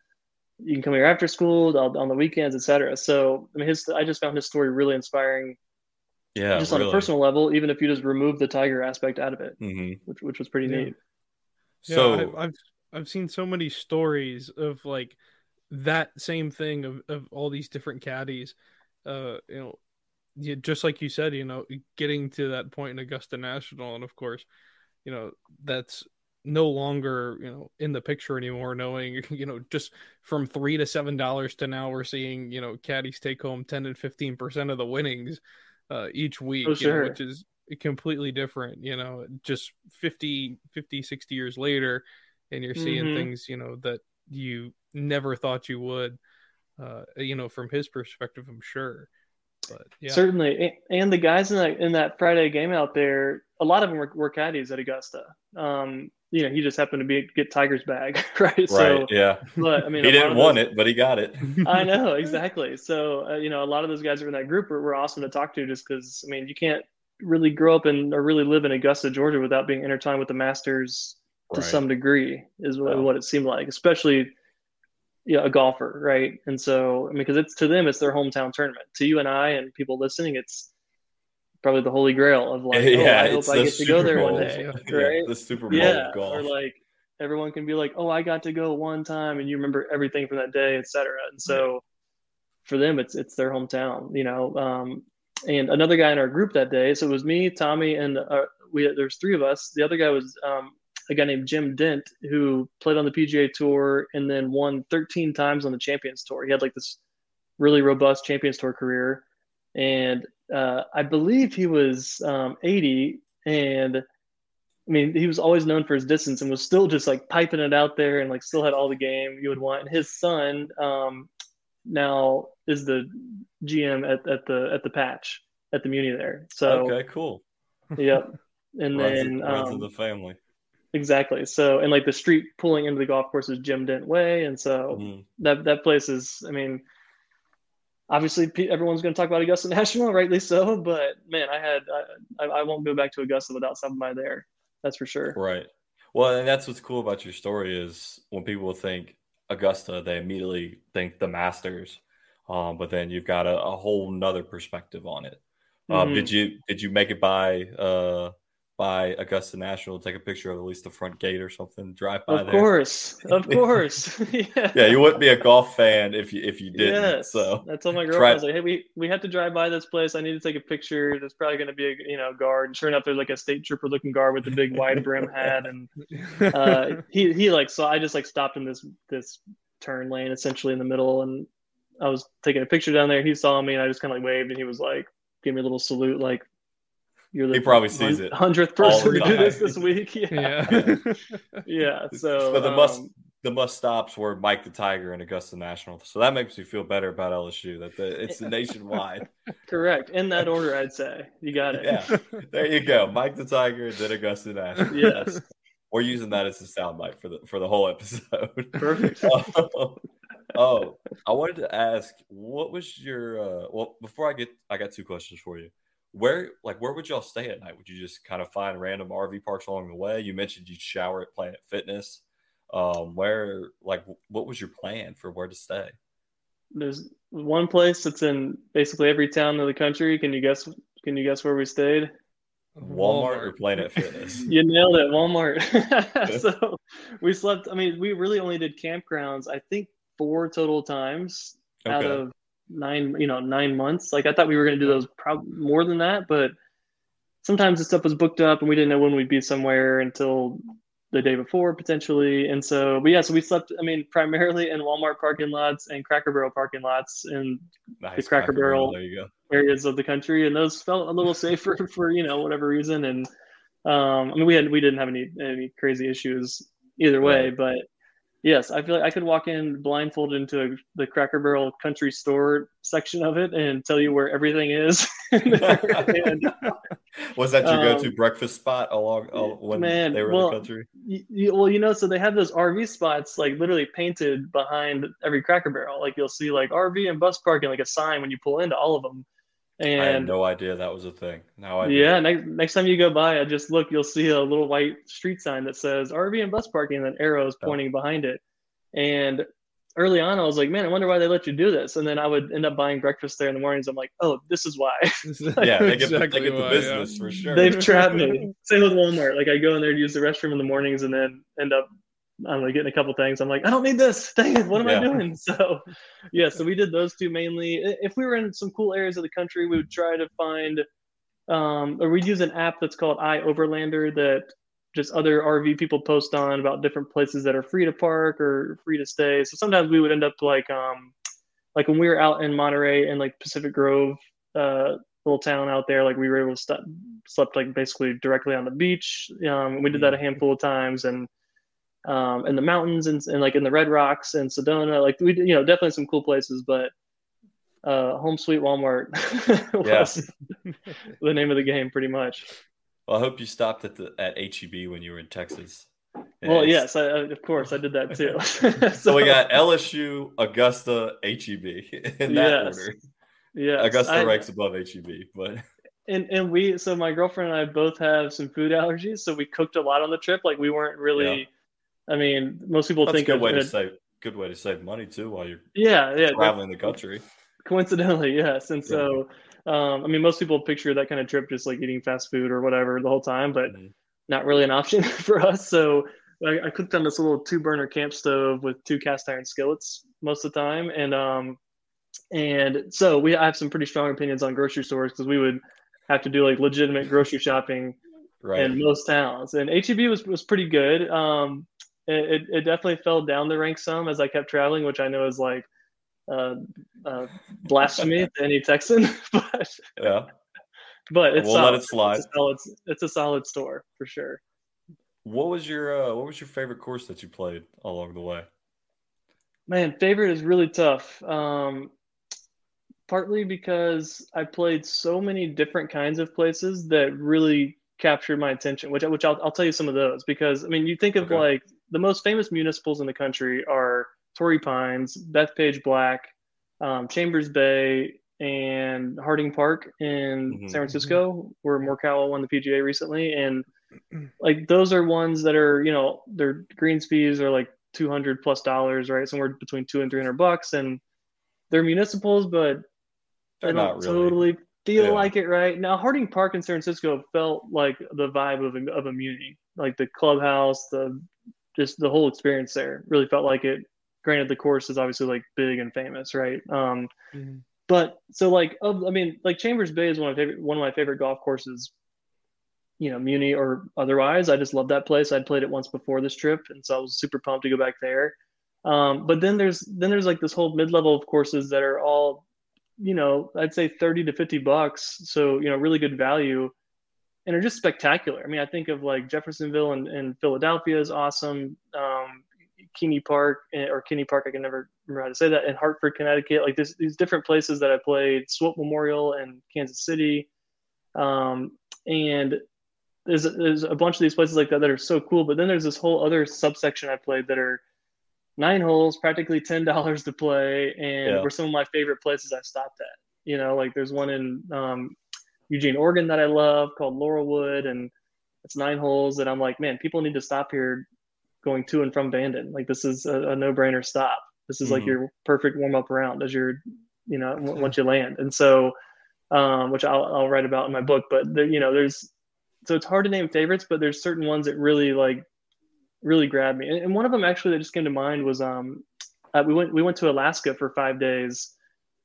C: you can come here after school on the weekends etc so i mean his i just found his story really inspiring yeah just on a personal level even if you just remove the tiger aspect out of it mm-hmm. which, which was pretty yeah. neat
D: so yeah, I, i've i've seen so many stories of like that same thing of, of all these different caddies uh you know yeah, just like you said, you know, getting to that point in Augusta National, and of course, you know, that's no longer you know in the picture anymore. Knowing you know just from three to seven dollars to now we're seeing you know caddies take home ten and fifteen percent of the winnings uh, each week, oh, sure. know, which is completely different. You know, just 50, 50, 60 years later, and you're seeing mm-hmm. things you know that you never thought you would. Uh, you know, from his perspective, I'm sure.
C: But yeah. certainly, and the guys in that in that Friday game out there, a lot of them were, were caddies at Augusta. Um, you know, he just happened to be get Tiger's bag, right?
B: Right. So, yeah.
C: But I mean,
B: he didn't want those, it, but he got it.
C: I know exactly. So uh, you know, a lot of those guys are in that group were, were awesome to talk to, just because I mean, you can't really grow up in or really live in Augusta, Georgia, without being intertwined with the Masters to right. some degree, is what, what it seemed like, especially yeah, a golfer, right? And so, I mean, because it's to them, it's their hometown tournament. To you and I and people listening, it's probably the holy grail of like, yeah, oh, I hope I get to go there Bowl. one day, yeah, right?
B: The Super Bowl
C: yeah,
B: golf.
C: Or like everyone can be like, oh, I got to go one time, and you remember everything from that day, etc. And so, yeah. for them, it's it's their hometown, you know. Um, and another guy in our group that day, so it was me, Tommy, and uh, we there's three of us. The other guy was um, a guy named Jim Dent who played on the PGA Tour and then won 13 times on the Champions Tour. He had like this really robust Champions Tour career, and uh, I believe he was um, 80. And I mean, he was always known for his distance and was still just like piping it out there and like still had all the game you would want. And his son um, now is the GM at, at the at the patch at the Muni there. So
B: okay, cool.
C: Yep. And runs then
B: runs um, the family.
C: Exactly. So, and like the street pulling into the golf course is Jim Dent Way, and so mm. that that place is. I mean, obviously everyone's going to talk about Augusta National, rightly so. But man, I had I, I won't go back to Augusta without by there. That's for sure.
B: Right. Well, and that's what's cool about your story is when people think Augusta, they immediately think the Masters, um, but then you've got a, a whole nother perspective on it. Um, mm-hmm. Did you did you make it by uh, by Augusta National, take a picture of at least the front gate or something, drive by there.
C: of
B: there.
C: Course, of course,
B: yeah. yeah. You wouldn't be a golf fan if you if you didn't. Yes. So
C: I told my girlfriend, try... I was like, "Hey, we we have to drive by this place. I need to take a picture. There's probably going to be a you know guard." And sure enough, there's like a state trooper looking guard with the big wide brim hat, and uh, he he like so I just like stopped in this this turn lane essentially in the middle, and I was taking a picture down there. He saw me, and I just kind of like waved, and he was like, gave me a little salute, like
B: you're the he probably sees it
C: hundredth person to do this this week. Yeah, yeah. yeah. So,
B: but the um, must the must stops were Mike the Tiger and Augusta National. So that makes me feel better about LSU. That the, it's nationwide.
C: Correct. In that order, I'd say you got it.
B: Yeah, there you go. Mike the Tiger, then Augusta National.
C: Yes.
B: We're using that as a soundbite for the for the whole episode.
C: Perfect.
B: oh, oh, I wanted to ask, what was your uh, well? Before I get, I got two questions for you. Where like where would y'all stay at night? Would you just kind of find random RV parks along the way? You mentioned you'd shower at Planet Fitness. Um, where like what was your plan for where to stay?
C: There's one place that's in basically every town in the country. Can you guess? Can you guess where we stayed?
B: Walmart, Walmart. or Planet Fitness?
C: you nailed it, Walmart. so we slept. I mean, we really only did campgrounds. I think four total times okay. out of nine. You know, nine months. Like I thought we were going to do those probably more than that, but sometimes the stuff was booked up and we didn't know when we'd be somewhere until the day before potentially. And so, but yeah, so we slept, I mean, primarily in Walmart parking lots and Cracker Barrel parking lots in nice. the Cracker, Cracker Barrel, areas of the country. And those felt a little safer for, you know, whatever reason. And um, I mean, we had, we didn't have any, any crazy issues either way, right. but Yes, I feel like I could walk in blindfolded into a, the Cracker Barrel country store section of it and tell you where everything is. and,
B: was that your um, go-to breakfast spot along uh, when man, they were well, in the country?
C: Y- well, you know, so they have those RV spots like literally painted behind every Cracker Barrel. Like you'll see like RV and bus parking, like a sign when you pull into all of them. And
B: I had no idea that was a thing. Now I yeah.
C: Next, next time you go by, I just look. You'll see a little white street sign that says RV and bus parking, and then arrows pointing oh. behind it. And early on, I was like, man, I wonder why they let you do this. And then I would end up buying breakfast there in the mornings. I'm like, oh, this is why.
B: yeah, they get, exactly they get the why, business yeah. for sure.
C: They've trapped me. Same with Walmart. Like I go in there to use the restroom in the mornings, and then end up I'm like getting a couple things. I'm like, I don't need this. Dang it, what am yeah. I doing? So, yeah, so we did those two mainly. If we were in some cool areas of the country, we would try to find, um, or we'd use an app that's called iOverlander that just other RV people post on about different places that are free to park or free to stay. So sometimes we would end up like, um, like when we were out in Monterey and like Pacific Grove, uh, little town out there, like we were able to st- slept like basically directly on the beach. Um, we did that a handful of times and um, in the mountains and, and like in the Red Rocks and Sedona. Like we, you know, definitely some cool places, but uh, Home Sweet Walmart was the name of the game, pretty much.
B: Well, I hope you stopped at the at HEB when you were in Texas.
C: Well, yes, I, of course I did that too.
B: so, so, we got LSU, Augusta, HEB in that yes. order. Yeah, Augusta I, ranks above HEB, but
C: and and we so my girlfriend and I both have some food allergies, so we cooked a lot on the trip. Like we weren't really. Yeah I mean, most people
B: That's
C: think
B: a good way to save good way to save money too while you're
C: yeah yeah
B: traveling the country.
C: Coincidentally, yes, and so um, I mean, most people picture that kind of trip just like eating fast food or whatever the whole time, but mm-hmm. not really an option for us. So I, I, cooked on this little two burner camp stove with two cast iron skillets most of the time, and um, and so we I have some pretty strong opinions on grocery stores because we would have to do like legitimate grocery shopping right. in most towns, and HEB was was pretty good. Um, it, it definitely fell down the ranks some as I kept traveling, which I know is like uh, uh, blasphemy to any Texan. but
B: yeah,
C: but it's
B: we'll solid. let it slide.
C: It's a solid, it's a solid store for sure.
B: What was your uh, what was your favorite course that you played along the way?
C: Man, favorite is really tough. Um, partly because I played so many different kinds of places that really captured my attention. Which which I'll I'll tell you some of those because I mean you think of okay. like the most famous municipals in the country are Torrey Pines, Bethpage Black, um, Chambers Bay, and Harding Park in mm-hmm. San Francisco, where Morikawa won the PGA recently. And like those are ones that are, you know, their greens fees are like 200 plus dollars, right? Somewhere between two and 300 bucks. And they're municipals, but they're not really. totally feel yeah. like it, right? Now, Harding Park in San Francisco felt like the vibe of a, of a muni, like the clubhouse, the just the whole experience there really felt like it. Granted, the course is obviously like big and famous, right? Um, mm-hmm. But so like, of, I mean, like Chambers Bay is one of my favorite one of my favorite golf courses. You know, Muni or otherwise, I just love that place. I'd played it once before this trip, and so I was super pumped to go back there. Um, but then there's then there's like this whole mid level of courses that are all, you know, I'd say thirty to fifty bucks, so you know, really good value and are just spectacular. I mean, I think of like Jeffersonville and, and Philadelphia is awesome. Um, Keeney Park eh, or Kinney Park, I can never remember how to say that. In Hartford, Connecticut, like this, these different places that I played, Swope Memorial and Kansas City, um, and there's there's a bunch of these places like that that are so cool. But then there's this whole other subsection I played that are nine holes, practically ten dollars to play, and yeah. were some of my favorite places I stopped at. You know, like there's one in um, Eugene, Oregon that I love called Laurelwood, and it's nine holes. And I'm like, man, people need to stop here going to and from Bandon. Like this is a, a no brainer stop. This is mm-hmm. like your perfect warm up round as you're, you know, w- once you land. And so, um, which I'll, I'll write about in my book, but there, you know, there's, so it's hard to name favorites, but there's certain ones that really like, really grabbed me. And, and one of them actually that just came to mind was, um, uh, we went, we went to Alaska for five days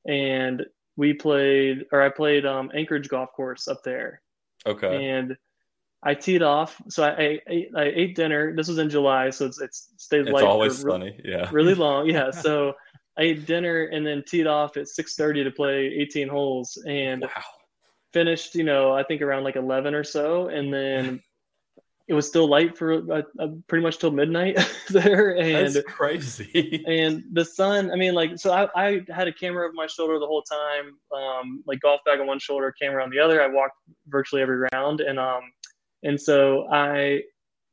C: and we played, or I played, um, Anchorage golf course up there.
B: Okay.
C: And I teed off. So I, I, ate, I ate dinner. This was in July, so it's it's stayed
B: it's
C: light.
B: always sunny. Yeah.
C: Really long. Yeah. So I ate dinner and then teed off at six thirty to play eighteen holes and
B: wow.
C: finished. You know, I think around like eleven or so, and then it was still light for uh, uh, pretty much till midnight there. And
B: That's crazy.
C: and the sun, I mean, like, so I, I had a camera over my shoulder the whole time, um, like golf bag on one shoulder, camera on the other. I walked virtually every round, and um, and so I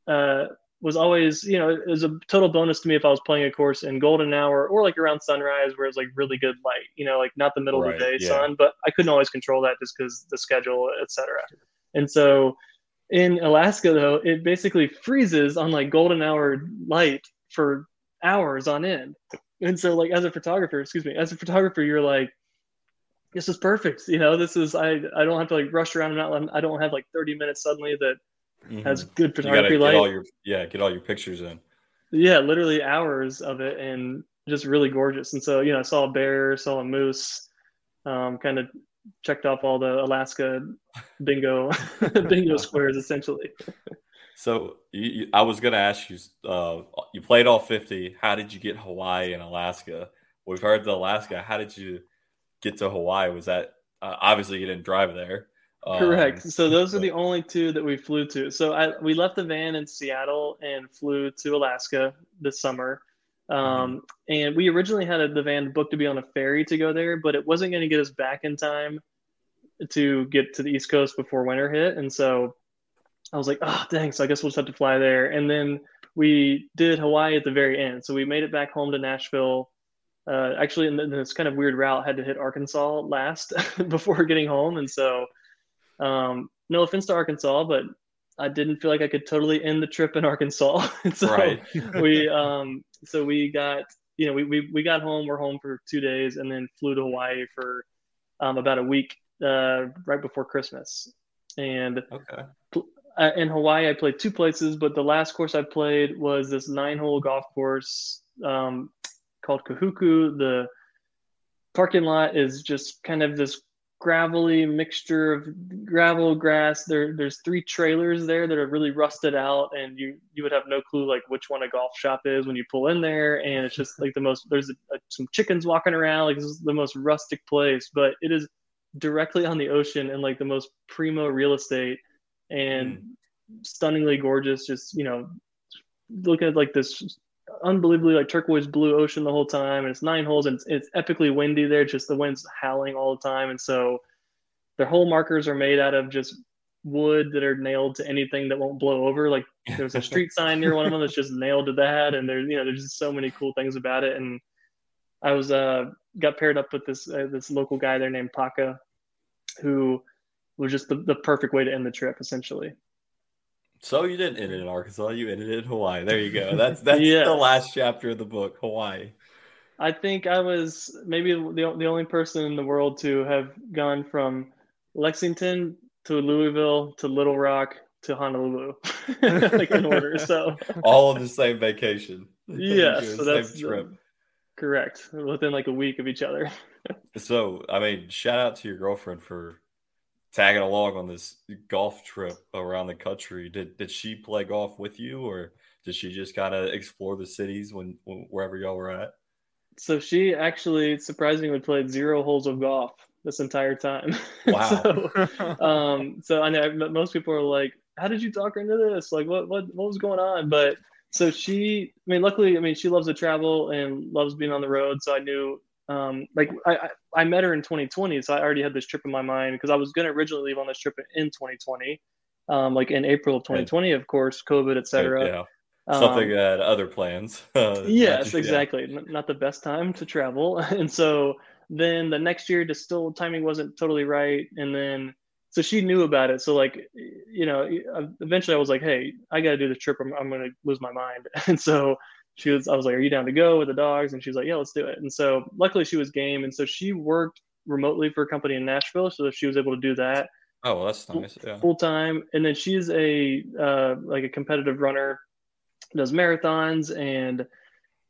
C: uh, was always, you know, it was a total bonus to me if I was playing a course in golden hour or like around sunrise where it's like really good light, you know, like not the middle right, of the day yeah. sun, but I couldn't always control that just because the schedule, etc. And so in Alaska though, it basically freezes on like golden hour light for hours on end. And so like as a photographer, excuse me, as a photographer, you're like, this is perfect. You know, this is I I don't have to like rush around and not I don't have like 30 minutes suddenly that mm-hmm. has good photography light.
B: All your, yeah, get all your pictures in.
C: Yeah, literally hours of it and just really gorgeous. And so, you know, I saw a bear, saw a moose, um, kind of checked off all the Alaska bingo bingo squares essentially.
B: So you, you, I was going to ask you, uh, you played all 50. How did you get Hawaii and Alaska? We've heard the Alaska. How did you get to Hawaii? Was that uh, obviously you didn't drive there?
C: Um, Correct. So those but... are the only two that we flew to. So I, we left the van in Seattle and flew to Alaska this summer. Um, mm-hmm. And we originally had a, the van booked to be on a ferry to go there, but it wasn't going to get us back in time to get to the East Coast before winter hit. And so I was like, oh, dang. So I guess we'll just have to fly there. And then we did Hawaii at the very end. So we made it back home to Nashville uh, actually in this kind of weird route had to hit Arkansas last before getting home, and so um, no offense to Arkansas, but I didn't feel like I could totally end the trip in Arkansas. so
B: right.
C: we um, so we got you know we, we we got home. We're home for two days, and then flew to Hawaii for um, about a week uh, right before Christmas. And
B: okay.
C: Uh, in Hawaii, I played two places, but the last course I played was this nine-hole golf course um, called Kahuku. The parking lot is just kind of this gravelly mixture of gravel grass. There there's three trailers there that are really rusted out and you you would have no clue like which one a golf shop is when you pull in there. And it's just like the most there's a, a, some chickens walking around. Like this is the most rustic place but it is directly on the ocean and like the most primo real estate and mm. stunningly gorgeous. Just you know looking at like this unbelievably like turquoise blue ocean the whole time, and it's nine holes, and it's, it's epically windy there. Just the wind's howling all the time, and so their hole markers are made out of just wood that are nailed to anything that won't blow over. Like there's a street sign near one of them that's just nailed to that, and there's you know there's just so many cool things about it. And I was uh got paired up with this uh, this local guy there named Paka, who was just the, the perfect way to end the trip essentially.
B: So you didn't end it in Arkansas. You ended it in Hawaii. There you go. That's that's yeah. the last chapter of the book, Hawaii.
C: I think I was maybe the the only person in the world to have gone from Lexington to Louisville to Little Rock to Honolulu, like in order. So
B: all on the same vacation.
C: Yeah, so that's trip. Correct. Within like a week of each other.
B: so I mean, shout out to your girlfriend for tagging along on this golf trip around the country. Did did she play golf with you, or did she just kind of explore the cities when, when, wherever y'all were at?
C: So she actually surprisingly played zero holes of golf this entire time.
B: Wow.
C: so, um, so I know most people are like, "How did you talk her into this? Like, what what what was going on?" But so she, I mean, luckily, I mean, she loves to travel and loves being on the road. So I knew um, like I, I met her in 2020, so I already had this trip in my mind because I was going to originally leave on this trip in 2020, um, like in April of 2020, of course, COVID, etc.
B: Yeah. Something um, had other plans.
C: Uh, yes, exactly. Yeah. Not the best time to travel, and so then the next year, just still timing wasn't totally right, and then so she knew about it. So like, you know, eventually I was like, hey, I got to do the trip. I'm, I'm going to lose my mind. And so she was, I was like, are you down to go with the dogs? And she was like, yeah, let's do it. And so luckily she was game. And so she worked remotely for a company in Nashville. So she was able to do that.
B: Oh, well, that's nice. Yeah.
C: Full time. And then she's a, uh, like a competitive runner, does marathons. And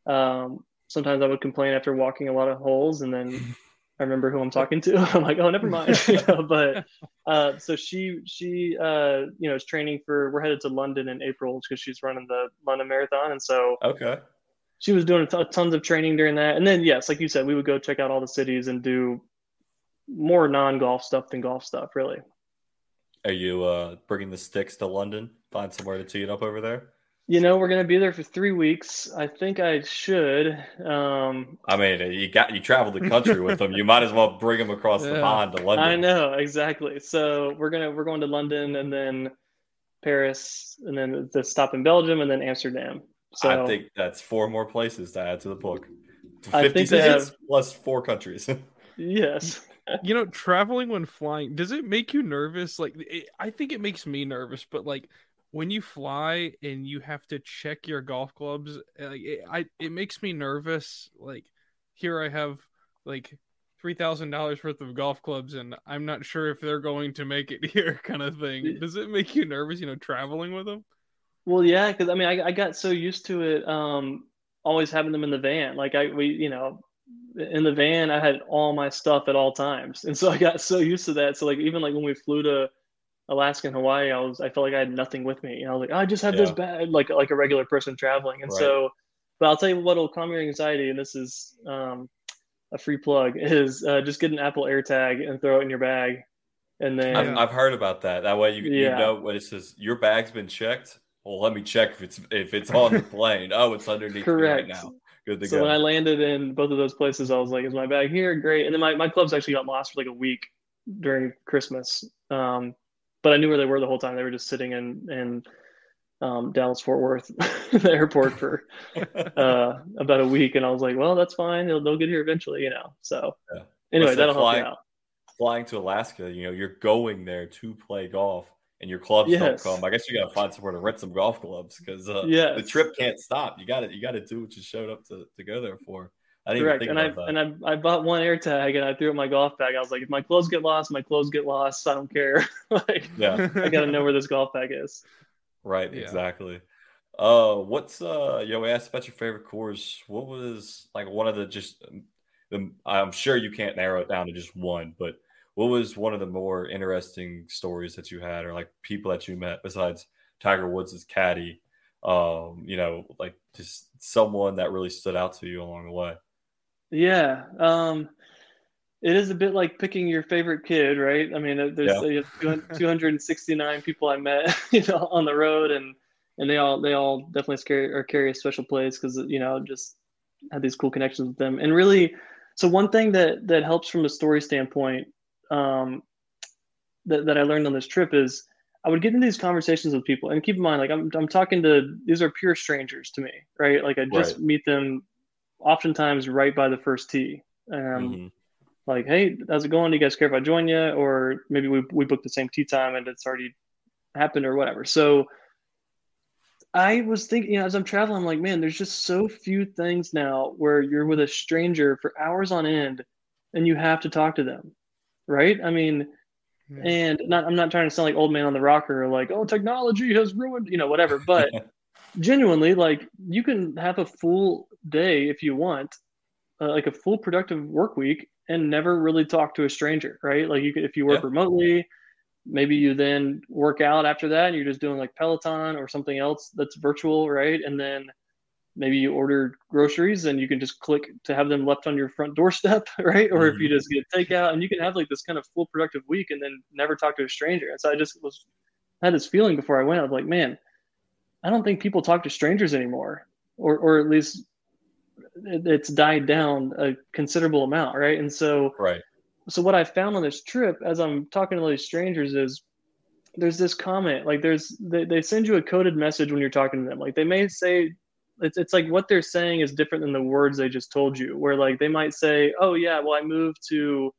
C: um, sometimes I would complain after walking a lot of holes. And then I remember who I'm talking to. I'm like, oh, never mind. you know, but uh, so she she uh, you know is training for. We're headed to London in April because she's running the London Marathon, and so
B: okay.
C: She was doing t- tons of training during that, and then yes, like you said, we would go check out all the cities and do more non golf stuff than golf stuff, really.
B: Are you uh, bringing the sticks to London? Find somewhere to tee it up over there.
C: You know, we're gonna be there for three weeks. I think I should. Um,
B: I mean, you got you traveled the country with them. You might as well bring them across yeah. the pond to London.
C: I know exactly. So we're gonna we're going to London and then Paris and then the stop in Belgium and then Amsterdam. So
B: I think that's four more places to add to the book. Fifty cities have, plus four countries.
C: yes.
D: You know, traveling when flying, does it make you nervous? Like, it, I think it makes me nervous, but like when you fly and you have to check your golf clubs, eh, like it, I it makes me nervous. Like here I have like three thousand dollars worth of golf clubs, and I'm not sure if they're going to make it here, kind of thing. Does it make you nervous? You know, traveling with them.
C: Well, yeah, because I mean, I, I got so used to it, um, always having them in the van. Like I, we, you know, in the van, I had all my stuff at all times, and so I got so used to that. So like even like when we flew to Alaska and Hawaii, I was I felt like I had nothing with me. You know, like oh, I just have yeah. this bag, like like a regular person traveling. And right. so, but I'll tell you what will calm your anxiety, and this is um, a free plug, is uh, just get an Apple AirTag and throw it in your bag, and then
B: I've, I've heard about that. That way you, yeah. you know when it says your bag's been checked. Well, let me check if it's if it's on the plane. oh, it's underneath right now. Good to
C: so
B: go.
C: when I landed in both of those places, I was like, "Is my bag here? Great!" And then my, my clubs actually got lost for like a week during Christmas. Um, but I knew where they were the whole time. They were just sitting in in um, Dallas Fort Worth, the airport for uh, about a week, and I was like, well, that's fine. They'll they'll get here eventually, you know. So yeah. anyway, that'll flying, help out.
B: Flying to Alaska, you know, you're going there to play golf, and your clubs yes. don't come. I guess you got to find somewhere to rent some golf clubs because uh, yes. the trip can't stop. You got to you got to do what you showed up to to go there for. I didn't Correct.
C: and I
B: that.
C: and I, I bought one AirTag and I threw it in my golf bag. I was like, if my clothes get lost, my clothes get lost. I don't care. like, yeah, I gotta know where this golf bag is.
B: Right. Yeah. Exactly. Uh, what's uh, yo? asked about your favorite course. What was like one of the just? The, I'm sure you can't narrow it down to just one, but what was one of the more interesting stories that you had, or like people that you met besides Tiger Woods' caddy? Um, you know, like just someone that really stood out to you along the way.
C: Yeah. Um, it is a bit like picking your favorite kid, right? I mean, there's yeah. 269 people I met, you know, on the road, and and they all they all definitely scary or carry a special place because you know just had these cool connections with them. And really, so one thing that that helps from a story standpoint um, that that I learned on this trip is I would get into these conversations with people, and keep in mind, like I'm I'm talking to these are pure strangers to me, right? Like I just right. meet them oftentimes right by the first tee. Um, mm-hmm. Like, hey, how's it going? Do you guys care if I join you? Or maybe we, we booked the same tee time and it's already happened or whatever. So I was thinking, you know, as I'm traveling, I'm like, man, there's just so few things now where you're with a stranger for hours on end and you have to talk to them. Right. I mean, yeah. and not, I'm not trying to sound like old man on the rocker or like, oh, technology has ruined, you know, whatever. But genuinely, like, you can have a full day if you want, uh, like a full productive work week, and never really talk to a stranger, right? Like you could, if you work yeah. remotely, maybe you then work out after that, and you're just doing like Peloton or something else that's virtual, right? And then maybe you order groceries and you can just click to have them left on your front doorstep, right? Or mm-hmm. if you mm-hmm. just get takeout, and you can have like this kind of full productive week, and then never talk to a stranger. And so I just was had this feeling before I went. I was like, man, I don't think people talk to strangers anymore, or or at least it's died down a considerable amount, right? And so,
B: right.
C: So what I found on this trip, as I'm talking to these strangers, is there's this comment like there's they, they send you a coded message when you're talking to them. Like they may say it's it's like what they're saying is different than the words they just told you. Where like they might say, "Oh yeah, well I moved to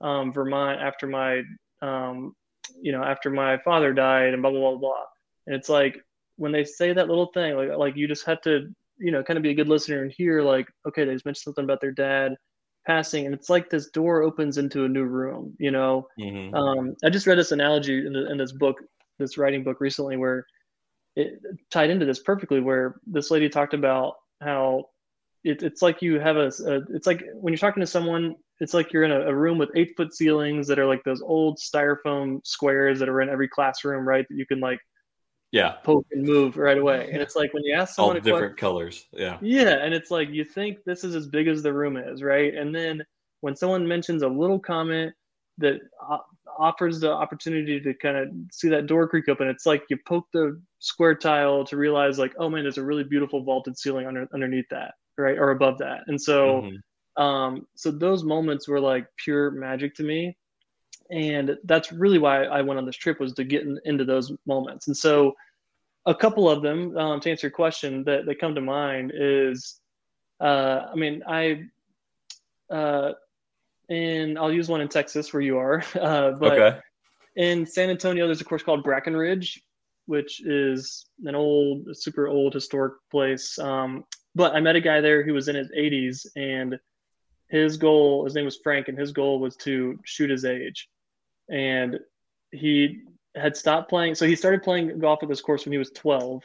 C: um, Vermont after my um, you know, after my father died and blah, blah, blah, blah. And it's like when they say that little thing, like, like you just have to, you know, kind of be a good listener and hear like, okay, they just mentioned something about their dad passing. And it's like this door opens into a new room, you know? Mm-hmm. Um, I just read this analogy in, the, in this book, this writing book recently where it tied into this perfectly, where this lady talked about how it, it's like you have a, a, it's like when you're talking to someone it's like you're in a, a, room with eight foot ceilings that are like those old styrofoam squares that are in every classroom right that you can like
B: yeah.
C: poke and move right away. And it's like when you ask someone
B: all different question, colors. Yeah.
C: Yeah and it's like you think this is as big as the room is right? And then when someone mentions a little comment that offers the opportunity to kind of see that door creak open it's like you poke the square tile to realize like oh man there's a really beautiful vaulted ceiling under, underneath that right? Or above that. And so mm-hmm. um so those moments were like pure magic to me and that's really why i went on this trip was to get in, into those moments and so a couple of them um, to answer your question that, that come to mind is uh i mean i uh and i'll use one in texas where you are uh but okay. in san antonio there's a course called brackenridge which is an old super old historic place um but I met a guy there who was in his 80s, and his goal, his name was Frank, and his goal was to shoot his age. And he had stopped playing. So he started playing golf at this course when he was 12.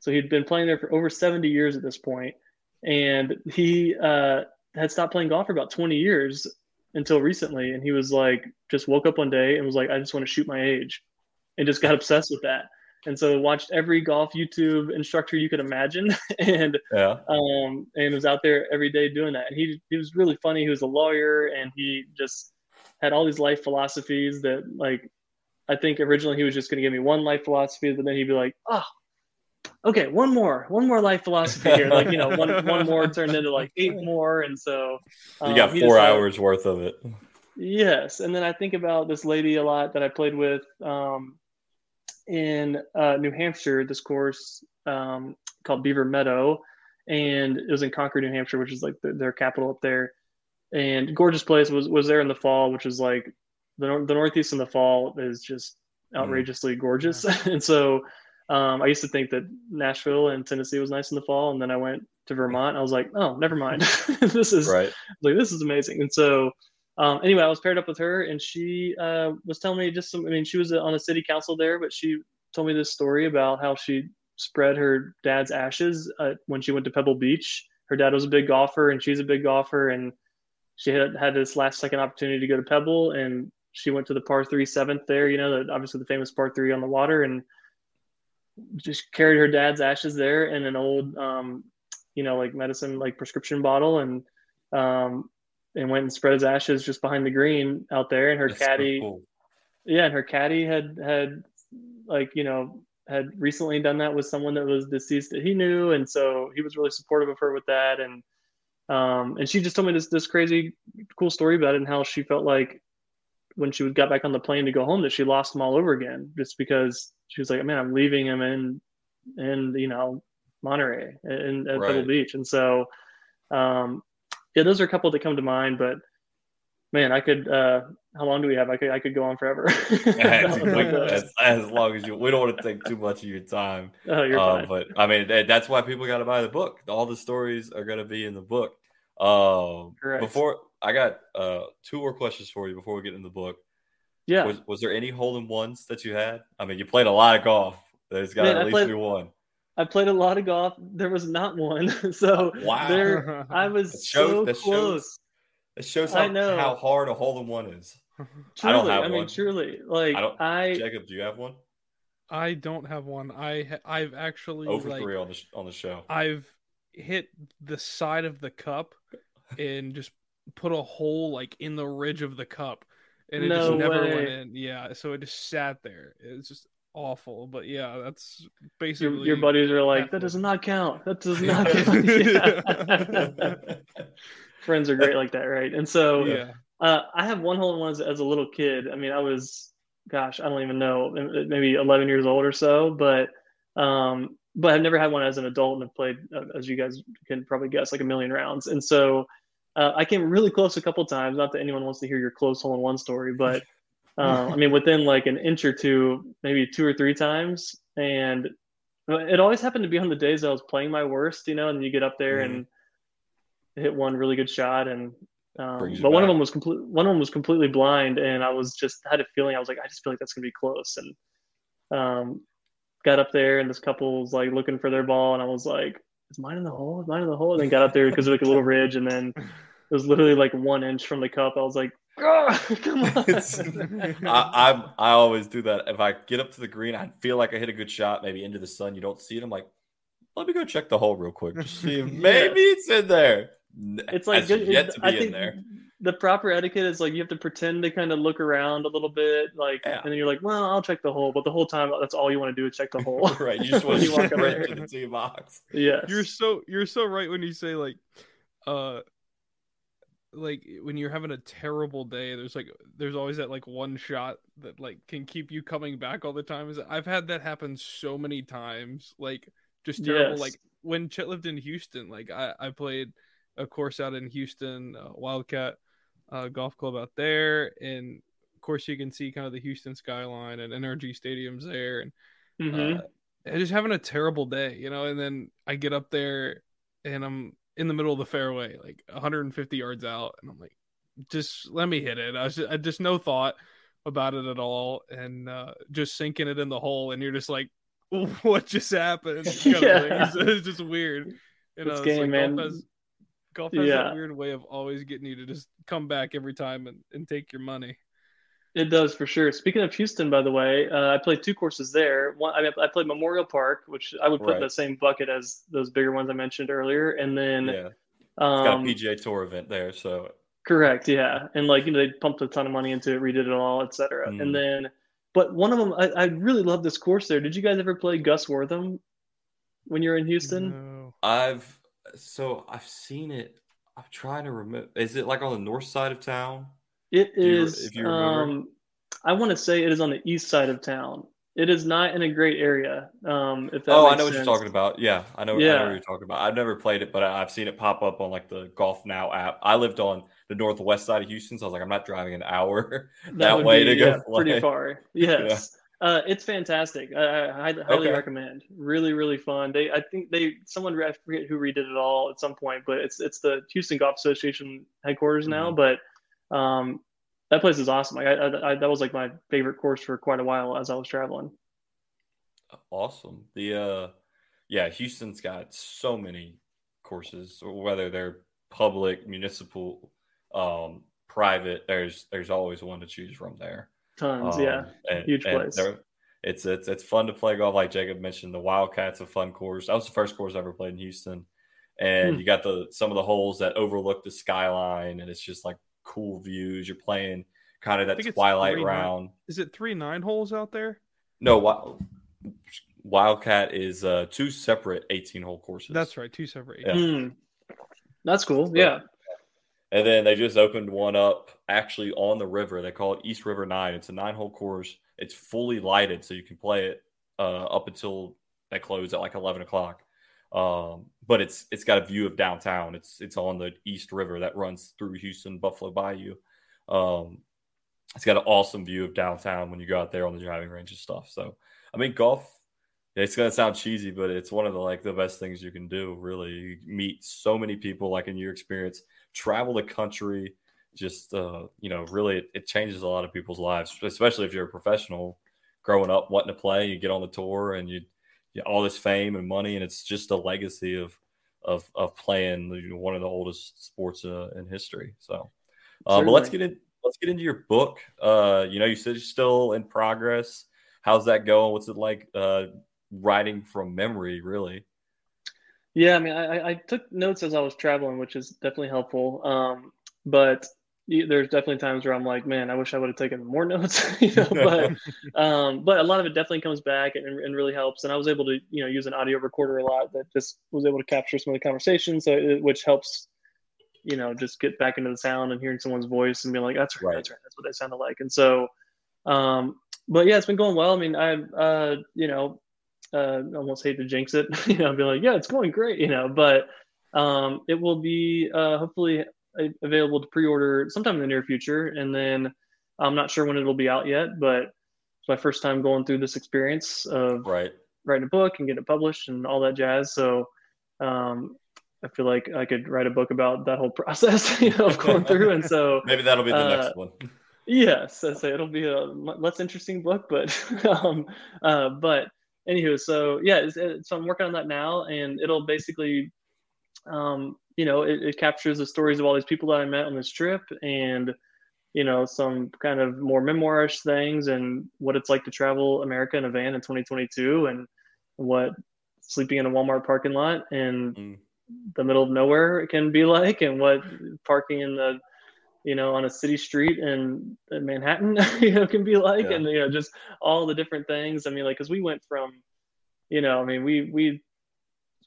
C: So he'd been playing there for over 70 years at this point, and he uh, had stopped playing golf for about 20 years until recently. And he was like, just woke up one day and was like, I just want to shoot my age, and just got obsessed with that and so watched every golf YouTube instructor you could imagine, and yeah. um, and was out there every day doing that. And he he was really funny. He was a lawyer, and he just had all these life philosophies that like I think originally he was just going to give me one life philosophy, but then he'd be like, oh, okay, one more, one more life philosophy here. Like you know, one one more turned into like eight more, and so
B: um, you got four hours worth of it.
C: Yes, and then I think about this lady a lot that I played with. Um, in uh, New Hampshire this course um, called Beaver Meadow, and it was in Concord, New Hampshire, which is like the, their capital up there. And gorgeous place was was there in the fall, which is like the the Northeast in the fall is just mm. outrageously mm. gorgeous. and so um, I used to think that Nashville and Tennessee was nice in the fall, and then I went to Vermont. I was like, oh, never mind. this is right. like this is amazing. And so um, anyway, I was paired up with her, and she uh, was telling me just some. I mean, she was on a city council there, but she told me this story about how she spread her dad's ashes uh, when she went to Pebble Beach. Her dad was a big golfer, and she's a big golfer, and she had had this last second opportunity to go to Pebble, and she went to the par three seventh there. You know, the, obviously the famous par three on the water, and just carried her dad's ashes there in an old, um, you know, like medicine, like prescription bottle, and um, and went and spread his ashes just behind the green out there. And her That's caddy, so cool. yeah, and her caddy had had like you know had recently done that with someone that was deceased that he knew, and so he was really supportive of her with that. And um, and she just told me this this crazy cool story about it and how she felt like when she got back on the plane to go home that she lost him all over again just because she was like, man, I'm leaving him in in you know Monterey in at right. Pebble Beach, and so um, yeah, those are a couple that come to mind, but man, I could. uh How long do we have? I could. I could go on forever.
B: as, as, long as you. We don't want to take too much of your time.
C: Oh, you're uh, fine.
B: But I mean, that's why people got to buy the book. All the stories are going to be in the book. Um, Correct. Before I got uh two more questions for you before we get in the book.
C: Yeah.
B: Was, was there any hole in ones that you had? I mean, you played a lot of golf. There's got to at least played, be one.
C: I played a lot of golf. There was not one. so wow. there I was shows, so close.
B: Shows, it shows how, how hard a hole in one is.
C: Truly, I don't have I one. mean, truly, like I, don't, I
B: Jacob, do you have one?
D: I don't have one. I I've actually
B: over
D: like,
B: three on the on the show.
D: I've hit the side of the cup and just put a hole like in the ridge of the cup, and it no just never way. went in. Yeah, so it just sat there. It's just awful. But yeah, that's basically
C: your, your buddies are like, that does not count. That does not count. Friends are great like that, right? And so yeah. Uh, I have one hole in one as, as, a little kid. I mean, I was, gosh, I don't even know, maybe 11 years old or so, but um, but I've never had one as an adult and have played, uh, as you guys can probably guess, like a million rounds. And so uh, I came really close a couple times. Not that anyone wants to hear your close hole in one story, but Um, I mean, within like an inch or two, maybe two or three times, and it always happened to be on the days I was playing my worst, you know. And you get up there mm-hmm. and hit one really good shot, and um, but back. one of them was complete. One of them was completely blind, and I was just had a feeling. I was like, I just feel like that's gonna be close, and um, got up there, and this couple was like looking for their ball, and I was like, is mine in the hole? Is mine in the hole? And then got up there because it was like a little ridge, and then it was literally like one inch from the cup. I was like, oh, come on.
B: I, I, I always do that. If I get up to the green, I feel like I hit a good shot, maybe into the sun. You don't see it. I'm like, let me go check the hole real quick, just see if maybe it's in there.
C: It's like good, yet to be I think in there. The proper etiquette is like you have to pretend to kind of look around a little bit, like, yeah. and then you're like, "Well, I'll check the hole," but the whole time that's all you want to do is check the hole.
B: right, you just want to walk right to the tee box.
C: Yeah,
D: you're so you're so right when you say like, uh, like when you're having a terrible day there's like there's always that like one shot that like can keep you coming back all the time Is i've had that happen so many times like just terrible yes. like when chet lived in houston like i i played a course out in houston uh, wildcat uh, golf club out there and of course you can see kind of the houston skyline and NRG stadiums there and mm-hmm. uh, just having a terrible day you know and then i get up there and i'm in the middle of the fairway, like 150 yards out, and I'm like, just let me hit it. I was just, I just no thought about it at all, and uh, just sinking it in the hole, and you're just like, what just happened? yeah. It's, it's, just weird. You know, it's, game, like man. golf has, golf has yeah. that weird way of always getting you to just come back every time and, and take your money.
C: It does for sure. Speaking of Houston, by the way, uh, I played two courses there. One, I, mean, I played Memorial Park, which I would put right. in the same bucket as those bigger ones I mentioned earlier, and then
B: yeah, um, got a um, PGA Tour event there, so
C: correct, yeah, and like you know they pumped a ton of money into it, redid it all, etc. Mm. And then, but one of them, I, I really love this course there. Did you guys ever play Gus Wortham when you're in Houston?
B: No. I've so I've seen it. I'm trying to remember. Is it like on the north side of town?
C: It is. You, um, I want to say it is on the east side of town. It is not in a great area. Um, if that
B: oh,
C: I
B: know
C: sense.
B: what you're talking about. Yeah, I know. Yeah. I know what you're talking about. I've never played it, but I've seen it pop up on like the Golf Now app. I lived on the northwest side of Houston, so I was like, I'm not driving an hour that, that way be, to go. Yeah,
C: pretty far. Yes. Uh, it's fantastic. I, I highly, okay. recommend. Really, really fun. They, I think they, someone I forget who redid it all at some point, but it's it's the Houston Golf Association headquarters now. Mm-hmm. But um, that place is awesome. Like I, I, I, that was like my favorite course for quite a while as I was traveling.
B: Awesome. The uh, yeah, Houston's got so many courses, whether they're public, municipal, um, private. There's there's always one to choose from there.
C: Tons, um, yeah, and, huge place.
B: It's it's it's fun to play golf. Like Jacob mentioned, the Wildcats a fun course. That was the first course I ever played in Houston, and hmm. you got the some of the holes that overlook the skyline, and it's just like cool views. You're playing kind of that twilight round.
D: Nine. Is it three nine holes out there?
B: No, Wildcat is uh, two separate 18 hole courses.
D: That's right, two separate.
C: Yeah. Mm. That's cool. So, yeah.
B: And then they just opened one up actually on the river. They call it East River Nine. It's a nine hole course. It's fully lighted, so you can play it uh, up until they close at like 11 o'clock. Um, but it's it's got a view of downtown. It's it's on the East River that runs through Houston, Buffalo Bayou. Um, it's got an awesome view of downtown when you go out there on the driving range and stuff. So, I mean, golf. It's gonna sound cheesy, but it's one of the like the best things you can do. Really, you meet so many people. Like in your experience, travel the country. Just uh, you know, really, it, it changes a lot of people's lives, especially if you're a professional growing up wanting to play. You get on the tour and you you know, all this fame and money, and it's just a legacy of of of playing one of the oldest sports uh, in history. So, uh, but let's get in. Let's get into your book. Uh, you know, you said you're still in progress. How's that going? What's it like uh, writing from memory? Really?
C: Yeah, I mean, I, I took notes as I was traveling, which is definitely helpful. Um, but there's definitely times where I'm like, man, I wish I would have taken more notes, you know. But um, but a lot of it definitely comes back and, and really helps. And I was able to you know use an audio recorder a lot that just was able to capture some of the conversations, so it, which helps you know just get back into the sound and hearing someone's voice and being like, that's right, right. that's right, that's what they sounded like. And so, um, but yeah, it's been going well. I mean, I uh, you know, uh, almost hate to jinx it, you know, be like, yeah, it's going great, you know, but um, it will be uh, hopefully available to pre-order sometime in the near future, and then I'm not sure when it'll be out yet, but it's my first time going through this experience of
B: right
C: writing a book and getting it published and all that jazz. So um, I feel like I could write a book about that whole process, you know, of going through. And so
B: maybe that'll be the uh, next one.
C: Yes, I say it'll be a less interesting book, but um, uh, but anywho, so yeah, it's, it's, so I'm working on that now, and it'll basically, um, you know, it, it captures the stories of all these people that I met on this trip, and you know, some kind of more memoirish things, and what it's like to travel America in a van in 2022, and what sleeping in a Walmart parking lot and mm. the middle of nowhere can be like, and what parking in the you know on a city street in, in Manhattan you know can be like, yeah. and you know just all the different things. I mean, like because we went from, you know, I mean we we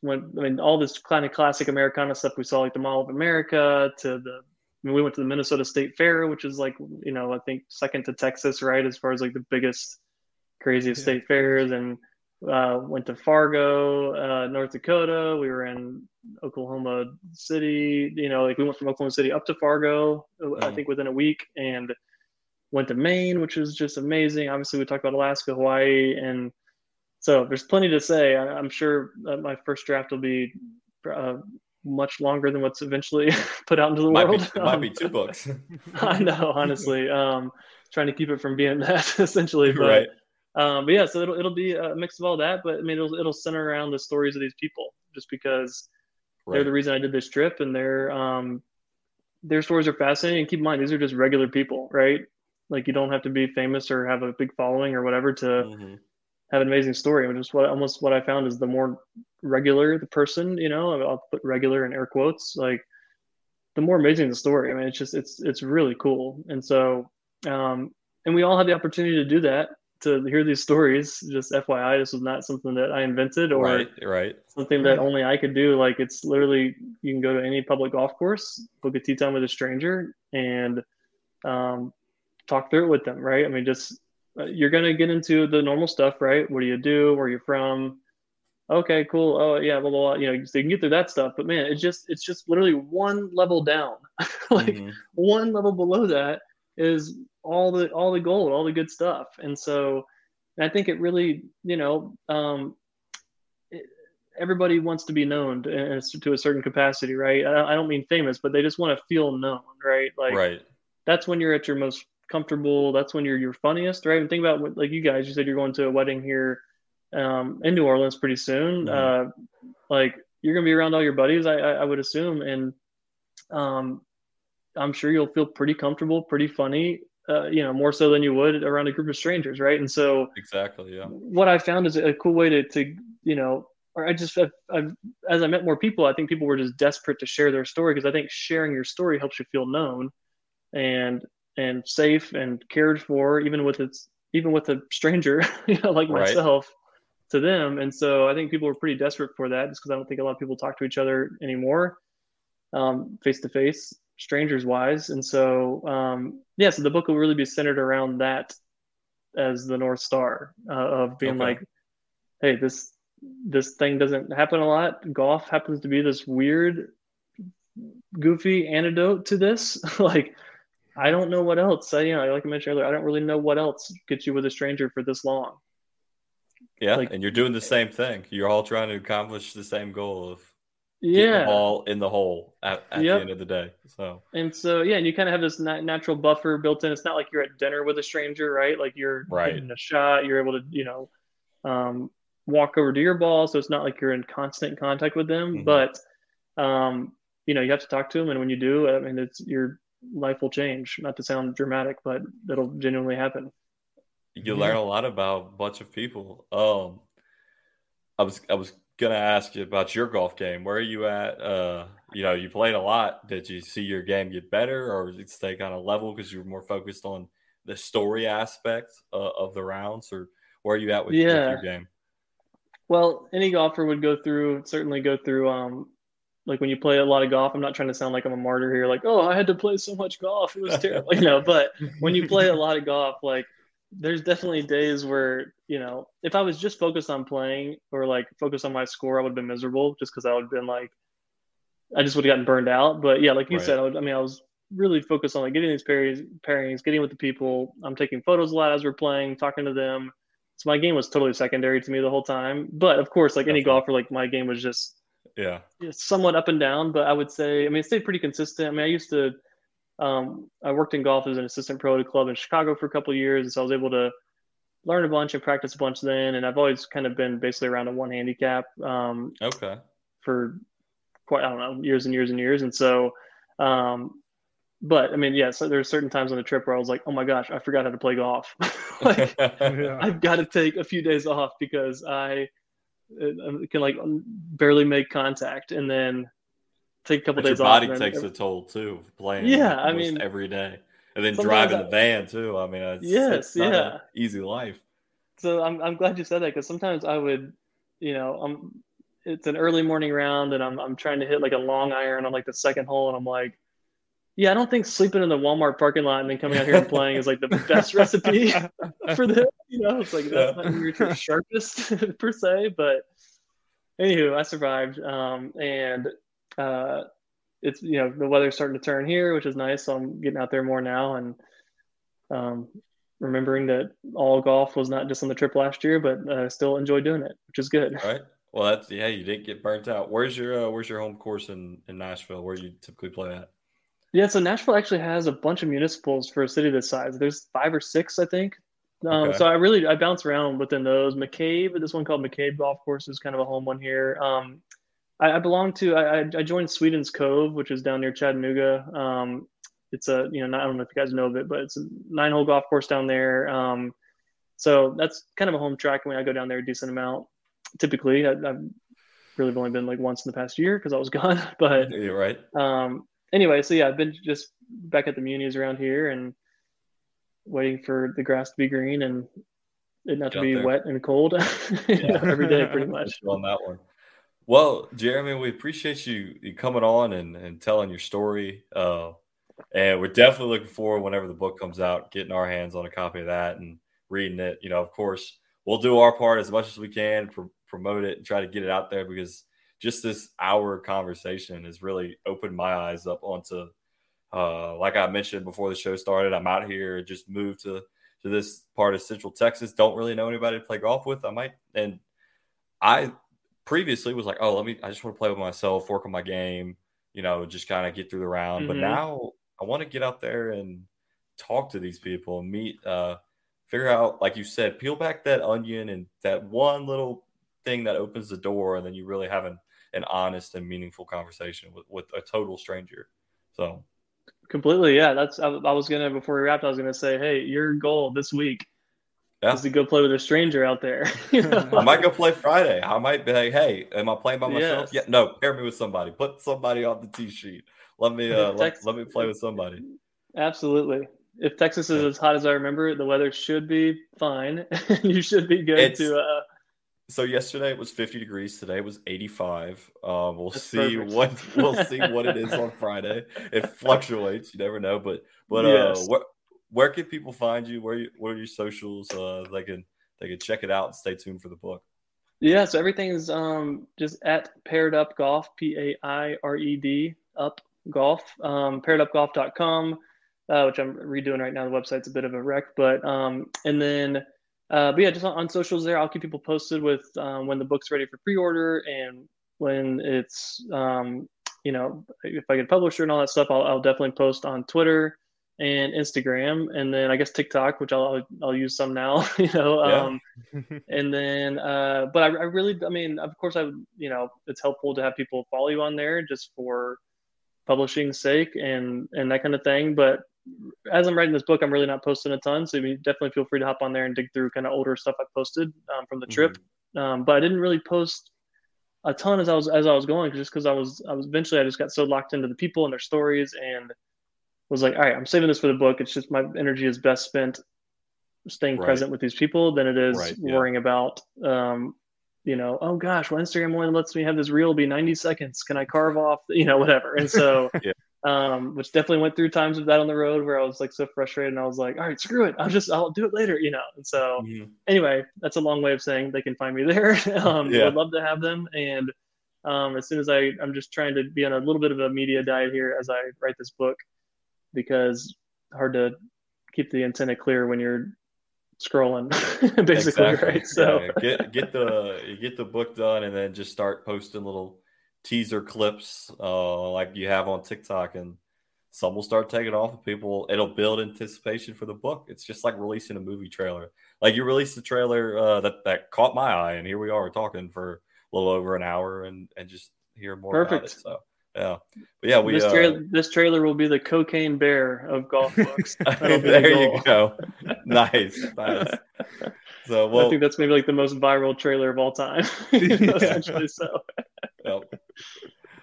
C: went I mean all this kind of classic Americana stuff we saw like the Mall of America to the I mean, we went to the Minnesota State Fair, which is like, you know, I think second to Texas, right, as far as like the biggest, craziest yeah. state fairs. And uh, went to Fargo, uh, North Dakota. We were in Oklahoma City. You know, like we went from Oklahoma City up to Fargo, mm. I think within a week, and went to Maine, which was just amazing. Obviously, we talked about Alaska, Hawaii, and so there's plenty to say. I, am sure my first draft will be uh, much longer than what's eventually put out into the
B: might
C: world.
B: Be, it might be two books.
C: I know, honestly. Um, trying to keep it from being that essentially, but.
B: Right
C: um, but yeah, so it'll it'll be a mix of all that, but I mean it'll it'll center around the stories of these people, just because right. they're the reason I did this trip, and their um, their stories are fascinating. And keep in mind, these are just regular people, right? Like you don't have to be famous or have a big following or whatever to mm-hmm. have an amazing story. Which is what almost what I found is the more regular the person, you know, I'll put regular in air quotes, like the more amazing the story. I mean, it's just it's it's really cool, and so um, and we all have the opportunity to do that to hear these stories. Just FYI, this was not something that I invented or
B: right, right.
C: something that only I could do. Like it's literally you can go to any public golf course, book a tee time with a stranger, and um, talk through it with them. Right? I mean, just uh, you're gonna get into the normal stuff, right? What do you do? Where you from? Okay, cool. Oh yeah, blah blah. blah. You know, so you can get through that stuff. But man, it's just it's just literally one level down, like mm-hmm. one level below that is all the all the gold, all the good stuff. And so I think it really, you know, um, it, everybody wants to be known to, to, a certain capacity, right? I, I don't mean famous, but they just want to feel known, right? Like
B: right.
C: that's when you're at your most comfortable. That's when you're your funniest, right? And think about what, like you guys, you said you're going to a wedding here um, in New Orleans pretty soon. Mm-hmm. Uh, like you're gonna be around all your buddies, I, I, I would assume, and um, I'm sure you'll feel pretty comfortable, pretty funny, uh, you know, more so than you would around a group of strangers, right? And so,
B: exactly, yeah.
C: What I found is a cool way to, to you know, or I just, I've, I've, as I met more people, I think people were just desperate to share their story because I think sharing your story helps you feel known, and and safe and cared for, even with its, even with a stranger, you know, like right. myself, to them. And so I think people were pretty desperate for that, just because I don't think a lot of people talk to each other anymore, face to face strangers wise. And so, um, yeah, so the book will really be centered around that as the North Star uh, of being okay. like, hey, this this thing doesn't happen a lot. Golf happens to be this weird, goofy antidote to this. like, I don't know what else. I, you know, like I mentioned earlier, I don't really know what else gets you with a stranger for this long.
B: Yeah, like, and you're doing the same thing. You're all trying to accomplish the same goal of
C: yeah.
B: ball in the hole at, at yep. the end of the day so.
C: And so yeah and you kind of have this natural buffer built in. It's not like you're at dinner with a stranger right? Like you're
B: right.
C: getting a shot you're able to you know um, walk over to your ball so it's not like you're in constant contact with them mm-hmm. but um, you know you have to talk to them and when you do i mean it's your life will change. Not to sound dramatic but it'll genuinely happen.
B: You learn a lot about a bunch of people. Um i was i was gonna ask you about your golf game. Where are you at? Uh, you know, you played a lot. Did you see your game get better, or did it stay kind of level because you're more focused on the story aspect uh, of the rounds, or where are you at with, yeah. with, your game?
C: Well, any golfer would go through certainly go through. Um, like when you play a lot of golf, I'm not trying to sound like I'm a martyr here. Like, oh, I had to play so much golf; it was terrible, you know. But when you play a lot of golf, like there's definitely days where you know if i was just focused on playing or like focused on my score i would have been miserable just because i would have been like i just would have gotten burned out but yeah like you right. said I, would, I, mean i was really focused on like getting these pairings, pairings, getting with the people. I'm taking photos a lot as we're playing, talking to them. So my game was totally secondary to me the whole time. But of course, like any golfer, like my game was just
B: yeah
C: somewhat up and down. But I would say, I mean, it stayed pretty consistent. I mean, I used to, um, I worked in golf as an assistant pro at a club in Chicago for a couple years, and so I was able to learn a bunch and practice a bunch then. And I've always kind of been basically around a one handicap. Um,
B: okay.
C: For quite I don't know years and years and years, and so. Um, but I mean, yes, yeah, so there's certain times on the trip where I was like, oh my gosh, I forgot how to play golf. like, yeah. I've got to take a few days off because I can like barely make contact, and then take a couple
B: but
C: days
B: your
C: body
B: off. Body takes a toll too, playing.
C: Yeah, I mean,
B: every day, and then driving I, the van too. I mean, it's,
C: yes,
B: it's
C: yeah,
B: easy life.
C: So I'm I'm glad you said that because sometimes I would, you know, I'm it's an early morning round and I'm I'm trying to hit like a long iron on like the second hole, and I'm like yeah, I don't think sleeping in the Walmart parking lot and then coming out here and playing is like the best recipe for this. You know, it's like that's not your sharpest per se, but anywho, I survived. Um, and uh, it's you know the weather's starting to turn here, which is nice. So I'm getting out there more now and um, remembering that all golf was not just on the trip last year, but uh, still enjoy doing it, which is good.
B: Right. Well, that's yeah. You didn't get burnt out. Where's your uh, Where's your home course in in Nashville? Where you typically play at?
C: Yeah, so Nashville actually has a bunch of municipals for a city this size. There's five or six, I think. Um, okay. So I really I bounce around within those. McCabe, this one called McCabe Golf Course is kind of a home one here. Um, I, I, belong to I, I joined Sweetens Cove, which is down near Chattanooga. Um, it's a you know I don't know if you guys know of it, but it's a nine hole golf course down there. Um, so that's kind of a home track. Mean, I go down there a decent amount. Typically, I, have really only been like once in the past year because I was gone. But
B: you're right.
C: Um, anyway, so yeah, I've been just back at the munis around here and waiting for the grass to be green and it not Get to be there. wet and cold yeah. every day, pretty much.
B: on that one. Well, Jeremy, we appreciate you, coming on and, and telling your story. Uh, and we're definitely looking forward whenever the book comes out, getting our hands on a copy of that and reading it. You know, of course, we'll do our part as much as we can, pr- promote it and try to get it out there because just this hour conversation has really opened my eyes up onto uh, like I mentioned before the show started, I'm out here, just moved to to this part of Central Texas. Don't really know anybody to play golf with. I might, and I previously was like, oh, let me. I just want to play with myself, work on my game, you know, just kind of get through the round. Mm-hmm. But now I want to get out there and talk to these people and meet, uh, figure out, like you said, peel back that onion and that one little thing that opens the door, and then you really have an an honest and meaningful conversation with, with a total stranger. So
C: completely, yeah. That's I, I was gonna before we wrapped. I was gonna say, hey, your goal this week
B: yeah.
C: is to go play with a stranger out there.
B: you know? I might go play Friday. I might be like, hey, am I playing by myself? Yes. Yeah, no, pair me with somebody. Put somebody on the tee sheet. Let me uh, Texas, let, let me play with somebody.
C: Absolutely. If Texas is yeah. as hot as I remember, the weather should be fine. you should be good it's, to uh,
B: so yesterday it was 50 degrees. Today was 85. Uh, we'll That's see perfect. what we'll see what it is on Friday. It fluctuates. You never know. But but uh, yes. where where can people find you? Where you, what are your socials? Uh, they can they can check it out and stay tuned for the book.
C: Yeah, so everything is um, just at paired up golf, P A I R E D up golf, um, pairedupgolf.com, uh, which I'm redoing right now. The website's a bit of a wreck, but um, and then uh, but yeah, just on, on, socials there, I'll keep people posted with um, when the book's ready for pre-order and when it's, um, you know, if I get published and all that stuff, I'll, I'll, definitely post on Twitter and Instagram, and then I guess TikTok, which I'll I'll use some now, you know. Um, and then, uh, but I, I really, I mean, of course, I would, you know, it's helpful to have people follow you on there just for publishing sake and and that kind of thing. But as I'm writing this book, I'm really not posting a ton. So you definitely feel free to hop on there and dig through kind of older stuff I posted um, from the trip. Mm-hmm. Um, but I didn't really post a ton as I was as I was going, just because I was I was eventually I just got so locked into the people and their stories and was like, all right, I'm saving this for the book. It's just my energy is best spent staying right. present with these people than it is right, worrying yeah. about um, you know, oh gosh, well Instagram only lets me have this reel be 90 seconds. Can I carve off, you know, whatever. And so yeah um, which definitely went through times of that on the road where I was like so frustrated and I was like, all right, screw it. I'll just, I'll do it later, you know? And so mm-hmm. anyway, that's a long way of saying they can find me there. um, yeah. I'd love to have them. And um, as soon as I, I'm just trying to be on a little bit of a media diet here as I write this book. Because hard to keep the antenna clear when you're scrolling basically exactly. right
B: so yeah. get get the get the book done and then just start posting little teaser clips uh, like you have on tiktok and some will start taking off and people it'll build anticipation for the book it's just like releasing a movie trailer like you released the trailer uh, that that caught my eye and here we are talking for a little over an hour and and just hear more Perfect. about it so yeah, but yeah, we
C: this, tra- uh, this trailer will be the cocaine bear of golf books.
B: there the you go. nice, nice.
C: So, well, I think that's maybe like the most viral trailer of all time. essentially, so. Yep.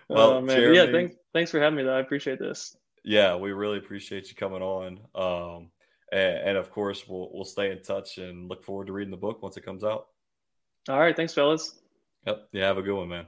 C: Well, oh, man. Jeremy, yeah, thanks, thanks for having me. Though I appreciate this.
B: Yeah, we really appreciate you coming on. Um, and, and of course, we'll we'll stay in touch and look forward to reading the book once it comes out.
C: All right, thanks, fellas.
B: Yep. Yeah, have a good one, man.